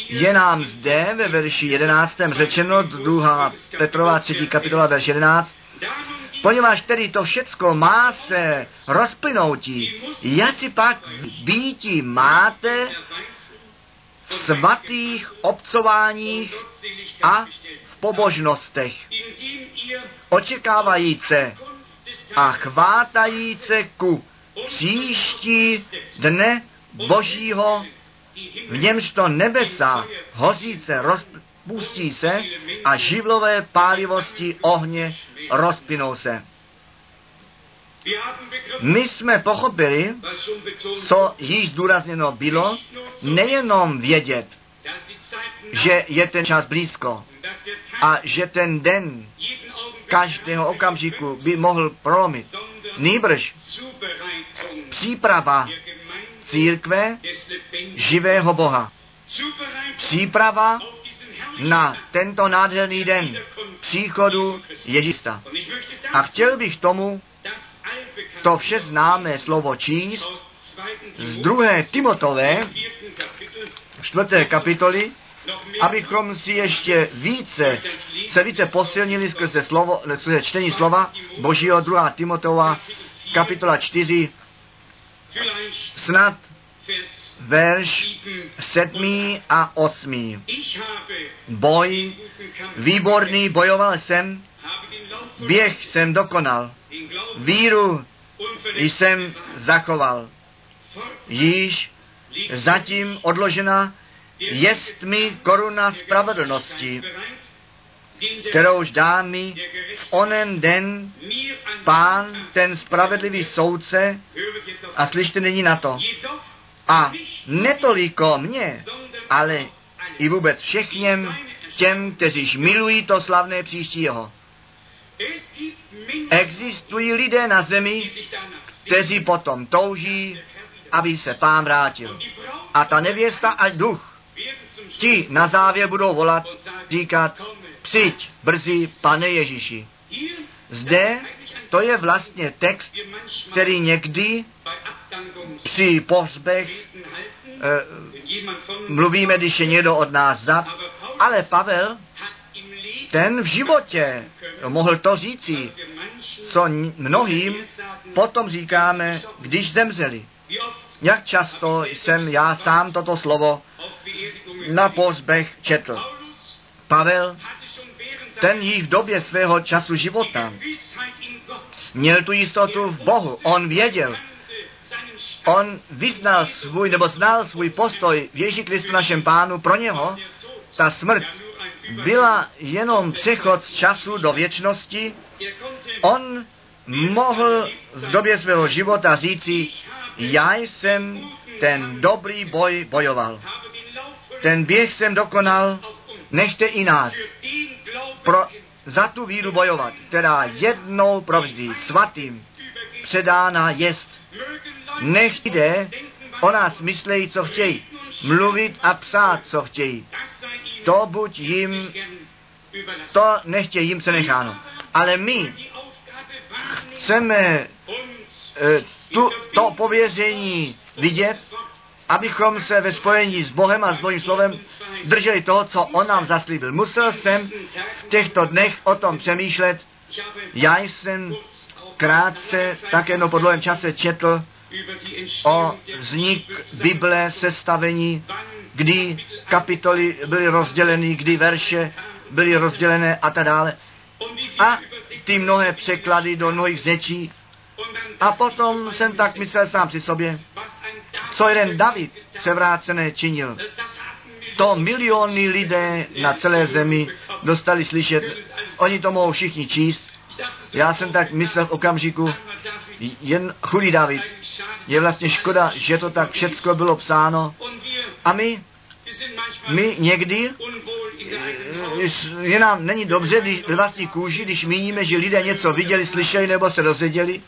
je nám zde ve verši 11. řečeno, 2. Petrova 3. kapitola, verš 11, poněvadž tedy to všecko má se rozplynoutí, jak si pak býti máte v svatých obcováních a v pobožnostech, očekávajíce a chvátajíce ku příští dne Božího, v němž to nebesa hoříce rozpustí se a živlové pálivosti ohně rozplynou se. My jsme pochopili, co již důrazněno bylo, nejenom vědět, že je ten čas blízko a že ten den každého okamžiku by mohl prolomit. Nýbrž příprava církve živého Boha. Příprava na tento nádherný den příchodu Ježista. A chtěl bych tomu to vše známé slovo číst z druhé Timotové, čtvrté kapitoly, abychom si ještě více, se více posilnili skrze, slovo, skrze čtení slova Božího 2. Timotova, kapitola 4, snad verš 7. a 8. Boj, výborný, bojoval jsem, běh jsem dokonal, víru jsem zachoval. Již zatím odložena jest mi koruna spravedlnosti, kterouž dá mi v onen den pán, ten spravedlivý soudce, a slyšte není na to. A netoliko mě, ale i vůbec všechněm těm, kteříž milují to slavné příštího. Existují lidé na zemi, kteří potom touží, aby se pán vrátil. A ta nevěsta a duch, ti na závěr budou volat, říkat, přijď brzy, pane Ježíši. Zde to je vlastně text, který někdy při pohřbech eh, mluvíme, když je někdo od nás zad, ale Pavel ten v životě mohl to říci, co mnohým potom říkáme, když zemřeli. Jak často jsem já sám toto slovo na pozbech četl. Pavel, ten jí v době svého času života měl tu jistotu v Bohu. On věděl, on vyznal svůj, nebo znal svůj postoj v Ježí Kristu našem pánu, pro něho ta smrt byla jenom přechod z času do věčnosti. On mohl v době svého života říci, já jsem ten dobrý boj bojoval. Ten běh jsem dokonal, nechte i nás pro, za tu víru bojovat, která jednou provždy svatým předána jest. Nech jde, o nás myslejí, co chtějí, mluvit a psát, co chtějí. To buď jim, to nechtě jim se necháno. Ale my chceme e, tu, to pověření vidět, abychom se ve spojení s Bohem a s Božím slovem drželi toho, co On nám zaslíbil. Musel jsem v těchto dnech o tom přemýšlet. Já jsem krátce, tak jenom po dlouhém čase četl o vznik Bible, sestavení, kdy kapitoly byly rozděleny, kdy verše byly rozdělené a tak dále. A ty mnohé překlady do mnohých řečí. A potom jsem tak myslel sám při sobě, co jeden David převrácené činil. To miliony lidé na celé zemi dostali slyšet. Oni to mohou všichni číst. Já jsem tak myslel v okamžiku, jen chudý David. Je vlastně škoda, že to tak všecko bylo psáno. A my, my někdy, je nám není dobře když, vlastní kůži, když míníme, že lidé něco viděli, slyšeli nebo se dozvěděli.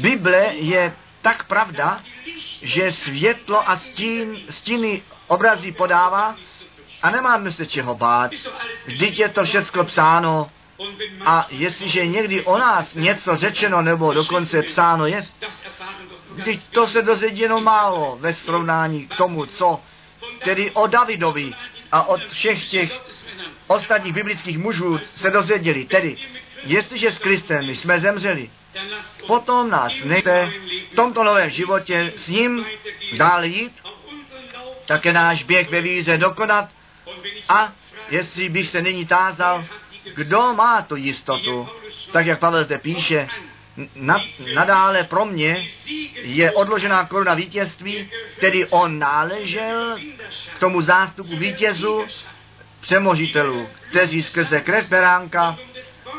Bible je tak pravda, že světlo a stín, stíny obrazy podává a nemáme se čeho bát. Vždyť je to všechno psáno a jestliže někdy o nás něco řečeno nebo dokonce psáno je, když to se dozvědí jenom málo ve srovnání k tomu, co tedy o Davidovi a od všech těch ostatních biblických mužů se dozvěděli. Tedy, jestliže s Kristem jsme zemřeli, potom nás nechte v tomto novém životě s ním dál jít, také náš běh ve víze dokonat a jestli bych se nyní tázal, kdo má tu jistotu, tak jak Pavel zde píše, na, nadále pro mě je odložená koruna vítězství, který on náležel k tomu zástupu vítězů, přemožitelů, kteří skrze krev beránka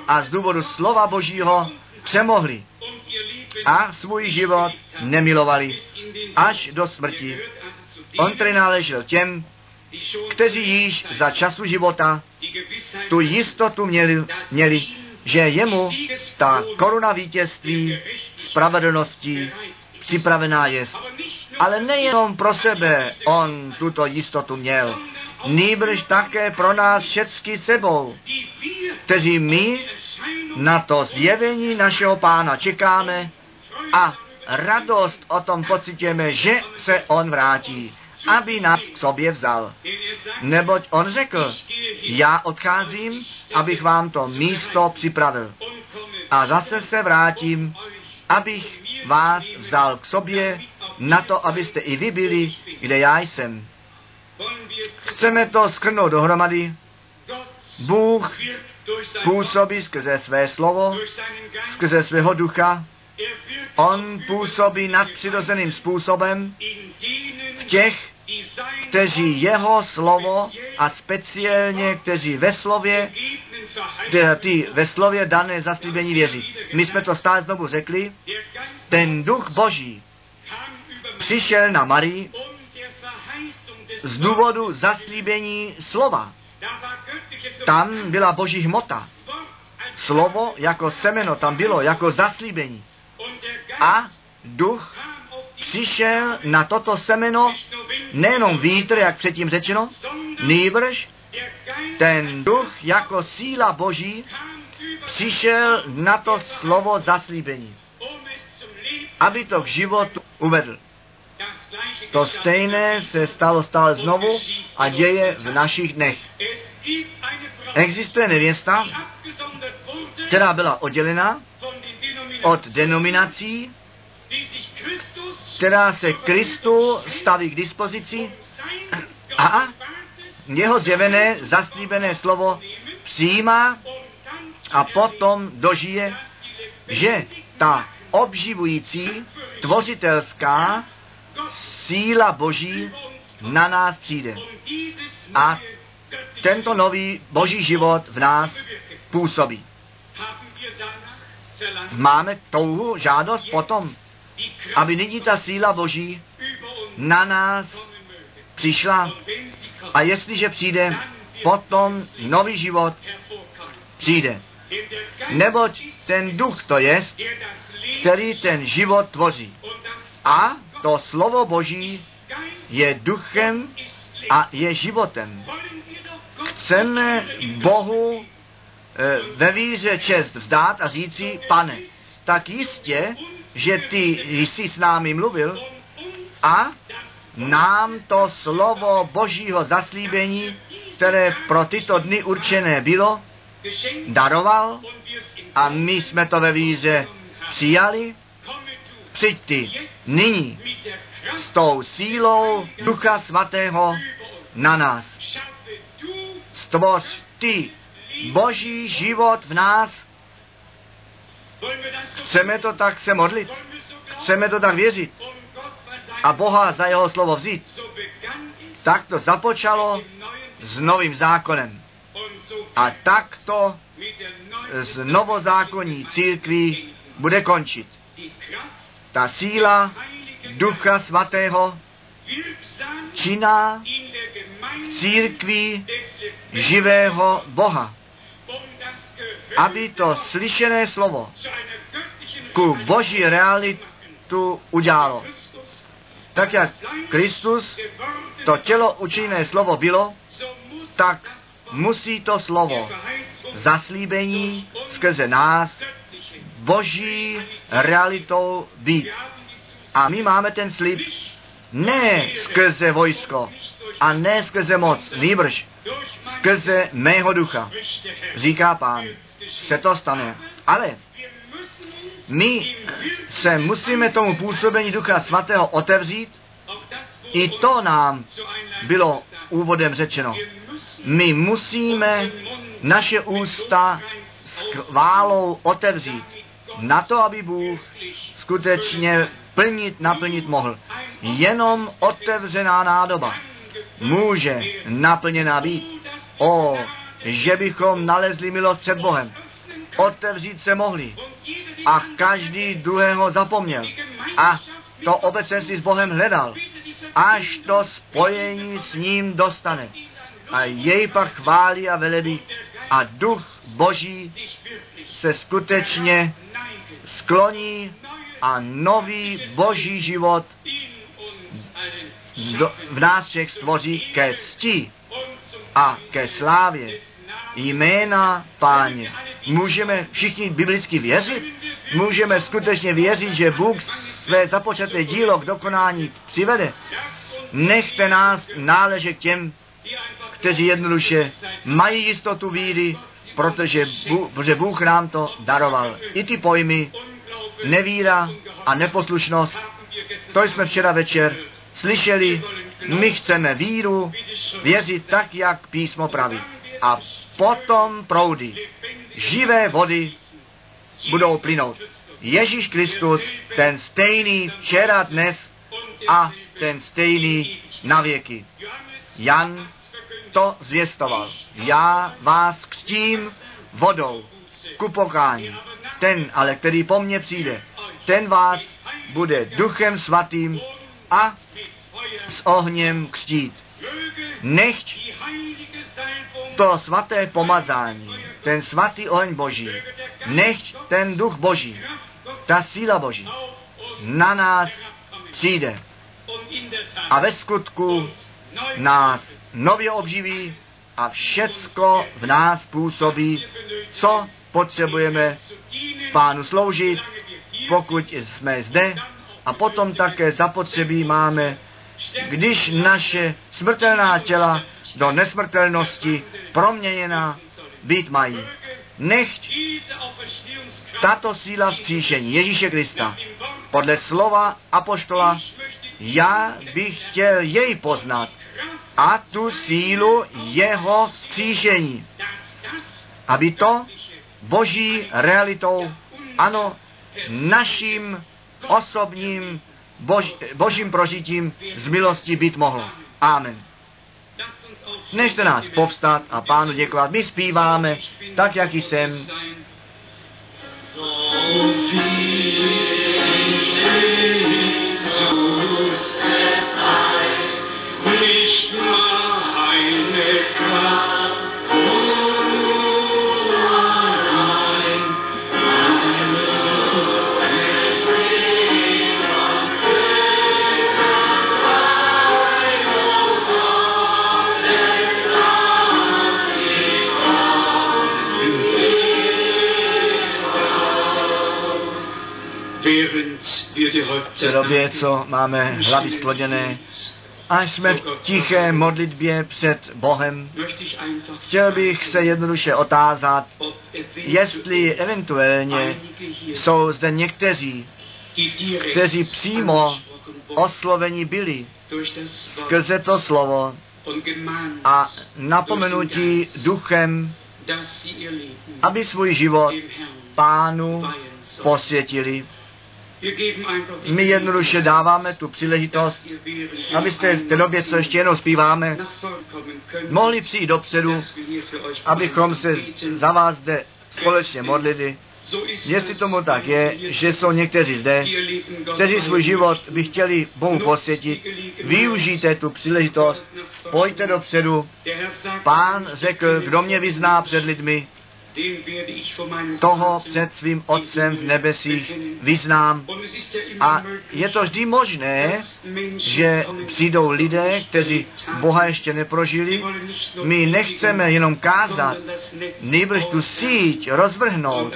a z důvodu slova Božího přemohli a svůj život nemilovali až do smrti. On tedy náležel těm, kteří již za času života tu jistotu měli, měli že jemu ta koruna vítězství, spravedlnosti připravená je. Ale nejenom pro sebe on tuto jistotu měl, nýbrž také pro nás všechny sebou, kteří my na to zjevení našeho pána čekáme a radost o tom pocitujeme, že se on vrátí, aby nás k sobě vzal. Neboť on řekl, já odcházím, abych vám to místo připravil. A zase se vrátím, abych vás vzal k sobě na to, abyste i vy byli, kde já jsem. Chceme to skrnout dohromady. Bůh působí skrze své slovo, skrze svého ducha. On působí nadpřirozeným způsobem v těch, kteří jeho slovo a speciálně, kteří ve slově, ty ve slově dané zaslíbení věří. My jsme to stále znovu řekli, ten duch boží přišel na Marii z důvodu zaslíbení slova. Tam byla boží hmota. Slovo jako semeno tam bylo, jako zaslíbení. A duch přišel na toto semeno nejenom vítr, jak předtím řečeno, nýbrž ten duch jako síla boží přišel na to slovo zaslíbení, aby to k životu uvedl. To stejné se stalo stále znovu a děje v našich dnech. Existuje nevěsta, která byla oddělena od denominací, která se Kristu staví k dispozici a jeho zjevené, zaslíbené slovo přijímá a potom dožije, že ta obživující, tvořitelská síla Boží na nás přijde. A tento nový Boží život v nás působí. Máme touhu, žádost potom, aby nyní ta síla Boží na nás přišla. A jestliže přijde, potom nový život přijde. Neboť ten duch to je, který ten život tvoří. A to slovo Boží je duchem a je životem. Chceme Bohu e, ve víře čest vzdát a říci, pane, tak jistě, že ty jsi s námi mluvil a nám to slovo Božího zaslíbení, které pro tyto dny určené bylo, daroval a my jsme to ve víře přijali. Přijď ty nyní s tou sílou Ducha Svatého na nás. Stvoř ty Boží život v nás. Chceme to tak se modlit. Chceme to tak věřit. A Boha za jeho slovo vzít. Tak to započalo s novým zákonem. A tak to z novozákonní církví bude končit. Ta síla Ducha Svatého činá v církvi živého Boha, aby to slyšené slovo ku boží realitu udělalo. Tak jak Kristus to tělo učiněné slovo bylo, tak musí to slovo zaslíbení skrze nás boží realitou být. A my máme ten slib ne skrze vojsko a ne skrze moc, nýbrž skrze mého ducha, říká pán, se to stane. Ale my se musíme tomu působení Ducha Svatého otevřít. I to nám bylo úvodem řečeno. My musíme naše ústa s chválou otevřít na to, aby Bůh skutečně plnit, naplnit mohl. Jenom otevřená nádoba může naplněná být. O, že bychom nalezli milost před Bohem. Otevřít se mohli. A každý druhého zapomněl. A to obecenství s Bohem hledal. Až to spojení s ním dostane. A jej pak chválí a velebí. A duch Boží se skutečně skloní a nový boží život v nás všech stvoří ke cti a ke slávě jména páně. Můžeme všichni biblicky věřit? Můžeme skutečně věřit, že Bůh své započaté dílo k dokonání přivede? Nechte nás náležet těm, kteří jednoduše mají jistotu víry, protože Bůh, protože Bůh nám to daroval. I ty pojmy nevíra a neposlušnost, to jsme včera večer slyšeli, my chceme víru věřit tak, jak písmo praví. A potom proudy živé vody budou plynout. Ježíš Kristus, ten stejný včera, dnes a ten stejný na věky. Jan to zvěstoval. Já vás křtím vodou ku pokání. Ten ale, který po mně přijde, ten vás bude duchem svatým a s ohněm křtít. Nechť to svaté pomazání, ten svatý oheň Boží, nechť ten duch Boží, ta síla Boží na nás přijde a ve skutku nás nově obživí a všecko v nás působí, co potřebujeme pánu sloužit, pokud jsme zde a potom také zapotřebí máme když naše smrtelná těla do nesmrtelnosti proměněna být mají. Nechť tato síla vzkříšení Ježíše Krista podle slova apoštola já bych chtěl jej poznat a tu sílu jeho vzkříšení, aby to boží realitou, ano, naším osobním bož, božím prožitím z milosti být mohlo. Amen. Nechte nás povstat a pánu děkovat. My zpíváme tak, jak jsem. Nicht V Häupter době, co máme hlavy skloněné, až jsme v tiché modlitbě před Bohem, chtěl bych se jednoduše otázat, jestli eventuálně jsou zde někteří, kteří přímo osloveni byli skrze to slovo a napomenutí duchem, aby svůj život pánu posvětili. My jednoduše dáváme tu příležitost, abyste v té době, co ještě jednou zpíváme, mohli přijít dopředu, abychom se za vás zde společně modlili. Jestli es, tomu tak je, že jsou někteří zde, kteří svůj život by chtěli Bohu posvětit, využijte tu příležitost, pojďte dopředu. Pán řekl, kdo mě vyzná před lidmi, toho před svým Otcem v nebesích vyznám. A je to vždy možné, že přijdou lidé, kteří. Boha ještě neprožili. My nechceme jenom kázat, nejbrž tu síť rozvrhnout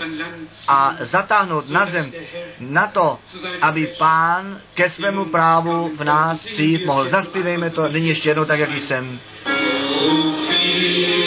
a zatáhnout na zem na to, aby pán ke svému právu v nás přijít mohl. Zaspívejme to nyní ještě jednou tak, jak jsem. So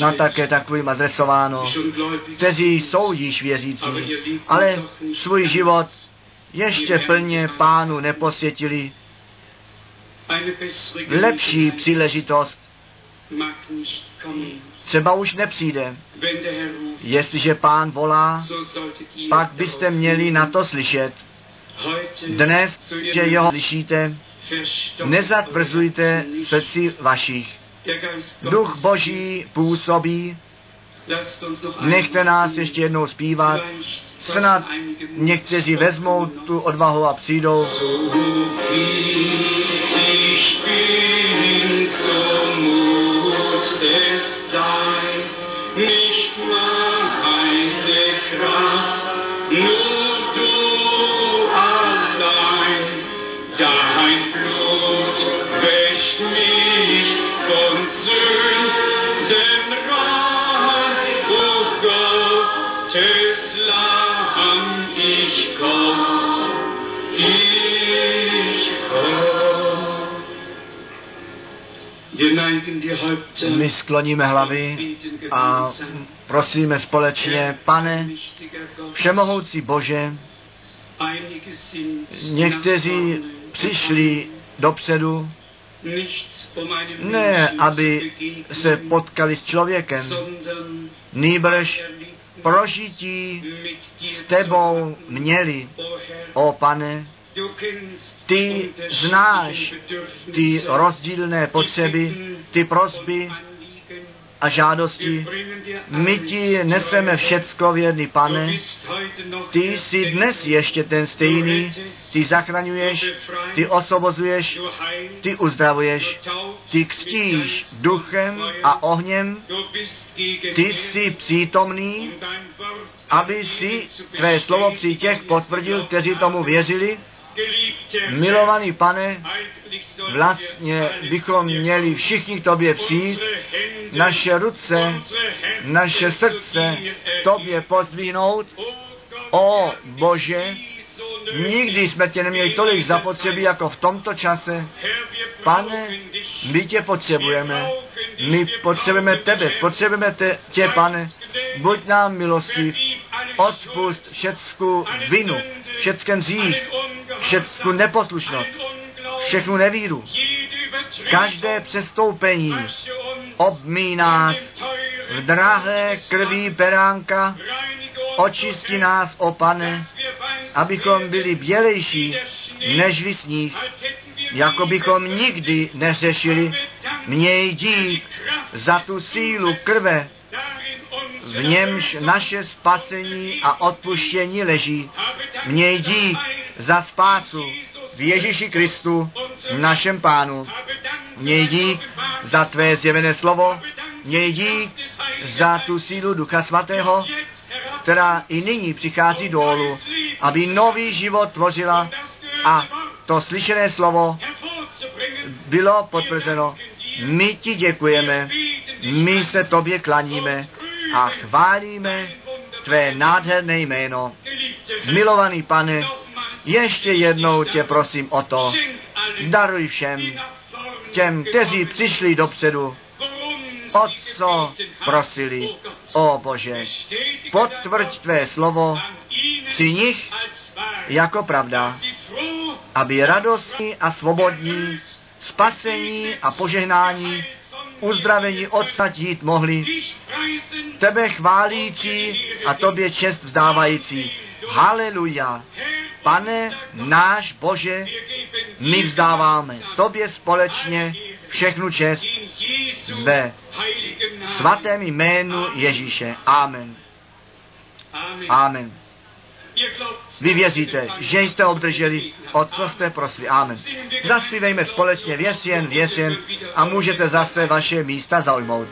No také takovým adresováno, kteří jsou již věřící, ale svůj život ještě plně pánu neposvětili. Lepší příležitost třeba už nepřijde. Jestliže pán volá, pak byste měli na to slyšet. Dnes, že jeho slyšíte, nezatvrzujte srdci vašich. Duch Boží působí, nechte nás ještě jednou zpívat. Snad někteří vezmou tu odvahu a přijdou. Ich bin, so muss es sein. My skloníme hlavy a prosíme společně, pane, všemohoucí Bože, někteří přišli dopředu, ne aby se potkali s člověkem, nýbrž prožití s tebou měli. O pane, ty znáš ty rozdílné potřeby, ty prosby a žádosti. My ti neseme všecko, věrný pane. Ty jsi dnes ještě ten stejný. Ty zachraňuješ, ty osvobozuješ, ty uzdravuješ, ty křtíš duchem a ohněm. Ty jsi přítomný, aby si tvé slovo při těch potvrdil, kteří tomu věřili. Milovaný pane, vlastně bychom měli všichni k tobě přijít, naše ruce, naše srdce tobě pozdvihnout. O Bože, nikdy jsme tě neměli tolik zapotřebí jako v tomto čase. Pane, my tě potřebujeme. My potřebujeme tebe, potřebujeme te, tě, pane. Buď nám milostiv, odpust všecku vinu, všecken zích, všecku neposlušnost, všechnu nevíru, každé přestoupení obmí nás v drahé krví beránka, očisti nás, o pane, abychom byli bělejší než vysních, jako bychom nikdy neřešili. Měj dík za tu sílu krve, v němž naše spasení a odpuštění leží. Měj dík za spásu v Ježíši Kristu, našem Pánu. Měj dík za tvé zjevené slovo, měj dík za tu sílu Ducha Svatého, která i nyní přichází dolů, aby nový život tvořila a to slyšené slovo bylo potvrzeno. My ti děkujeme, my se tobě klaníme a chválíme tvé nádherné jméno. Milovaný pane, ještě jednou tě prosím o to, daruj všem těm, kteří přišli dopředu, o co prosili, o Bože, potvrď tvé slovo při nich jako pravda, aby radostní a svobodní, spasení a požehnání, uzdravení odsaď jít mohli, tebe chválící a tobě čest vzdávající. Haleluja. Pane náš Bože, my vzdáváme tobě společně všechnu čest ve svatém jménu Ježíše. Amen. Amen. Vy věříte, že jste obdrželi, o co jste prosili. Amen. Zaspívejme společně věsien, věsien a můžete zase vaše místa zaujmout.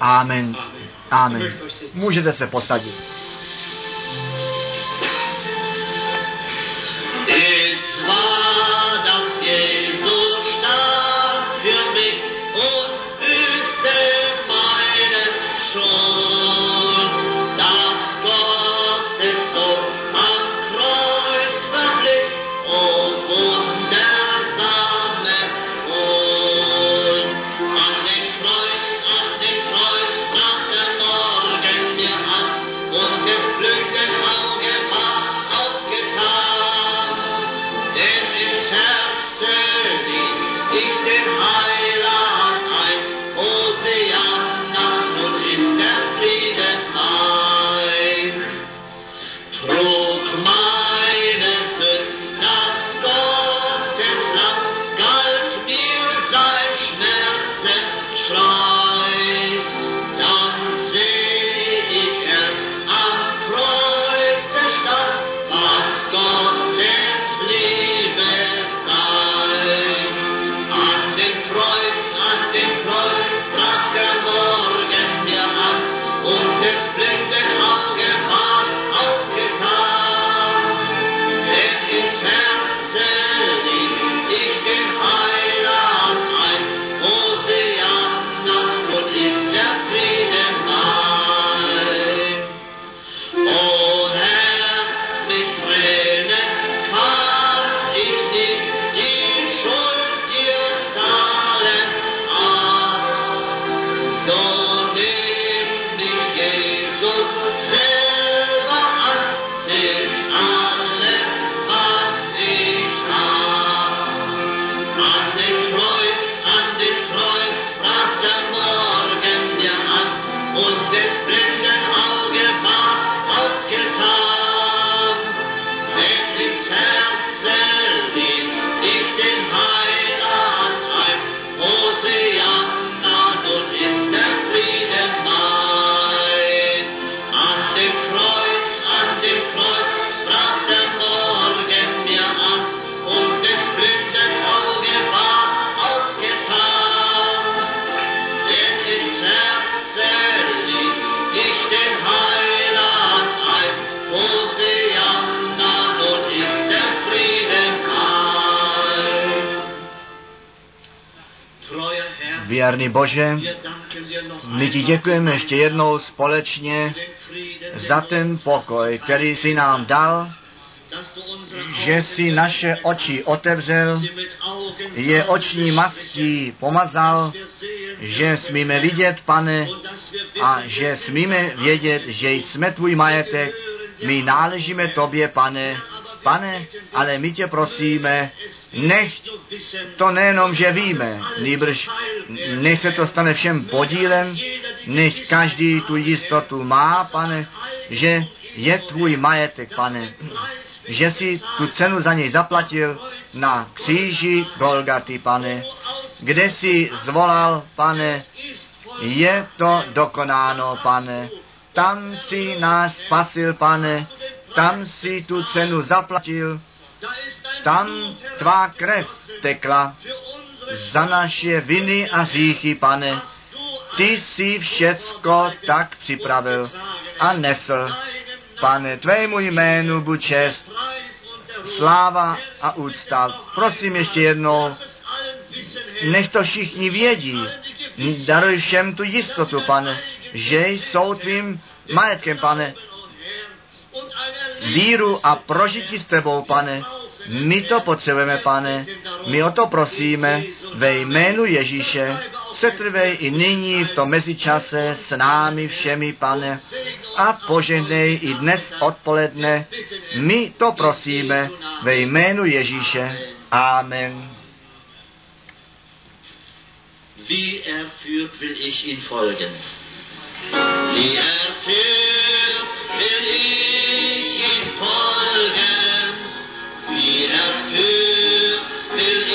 Amen. Amen. Můžete se posadit. Věrný Bože, my ti děkujeme ještě jednou společně za ten pokoj, který jsi nám dal, že si naše oči otevřel, je oční mastí pomazal, že smíme vidět, pane, a že smíme vědět, že jsme tvůj majetek, my náležíme tobě, pane, pane, ale my tě prosíme, nech to nejenom, že víme, nýbrž nech se to stane všem podílem, nech každý tu jistotu má, pane, že je tvůj majetek, pane, že si tu cenu za něj zaplatil na kříži Golgaty, pane, kde si zvolal, pane, je to dokonáno, pane. Tam si nás spasil, pane, tam si tu cenu zaplatil, tam tvá krev tekla za naše viny a hříchy, pane. Ty jsi všecko tak připravil a nesl. Pane, tvému jménu buď čest, sláva a úcta. Prosím ještě jednou, nech to všichni vědí. Daruj všem tu jistotu, pane, že jsou tvým majetkem, pane. Víru a prožití s tebou, pane. My to potřebujeme, pane. My o to prosíme ve jménu Ježíše. Setrvej i nyní v tom mezičase s námi všemi, pane. A požehnej i dnes odpoledne. My to prosíme ve jménu Ježíše. Amen. Wie er führt, will ich ihn folgen. Wie er führt, will ich His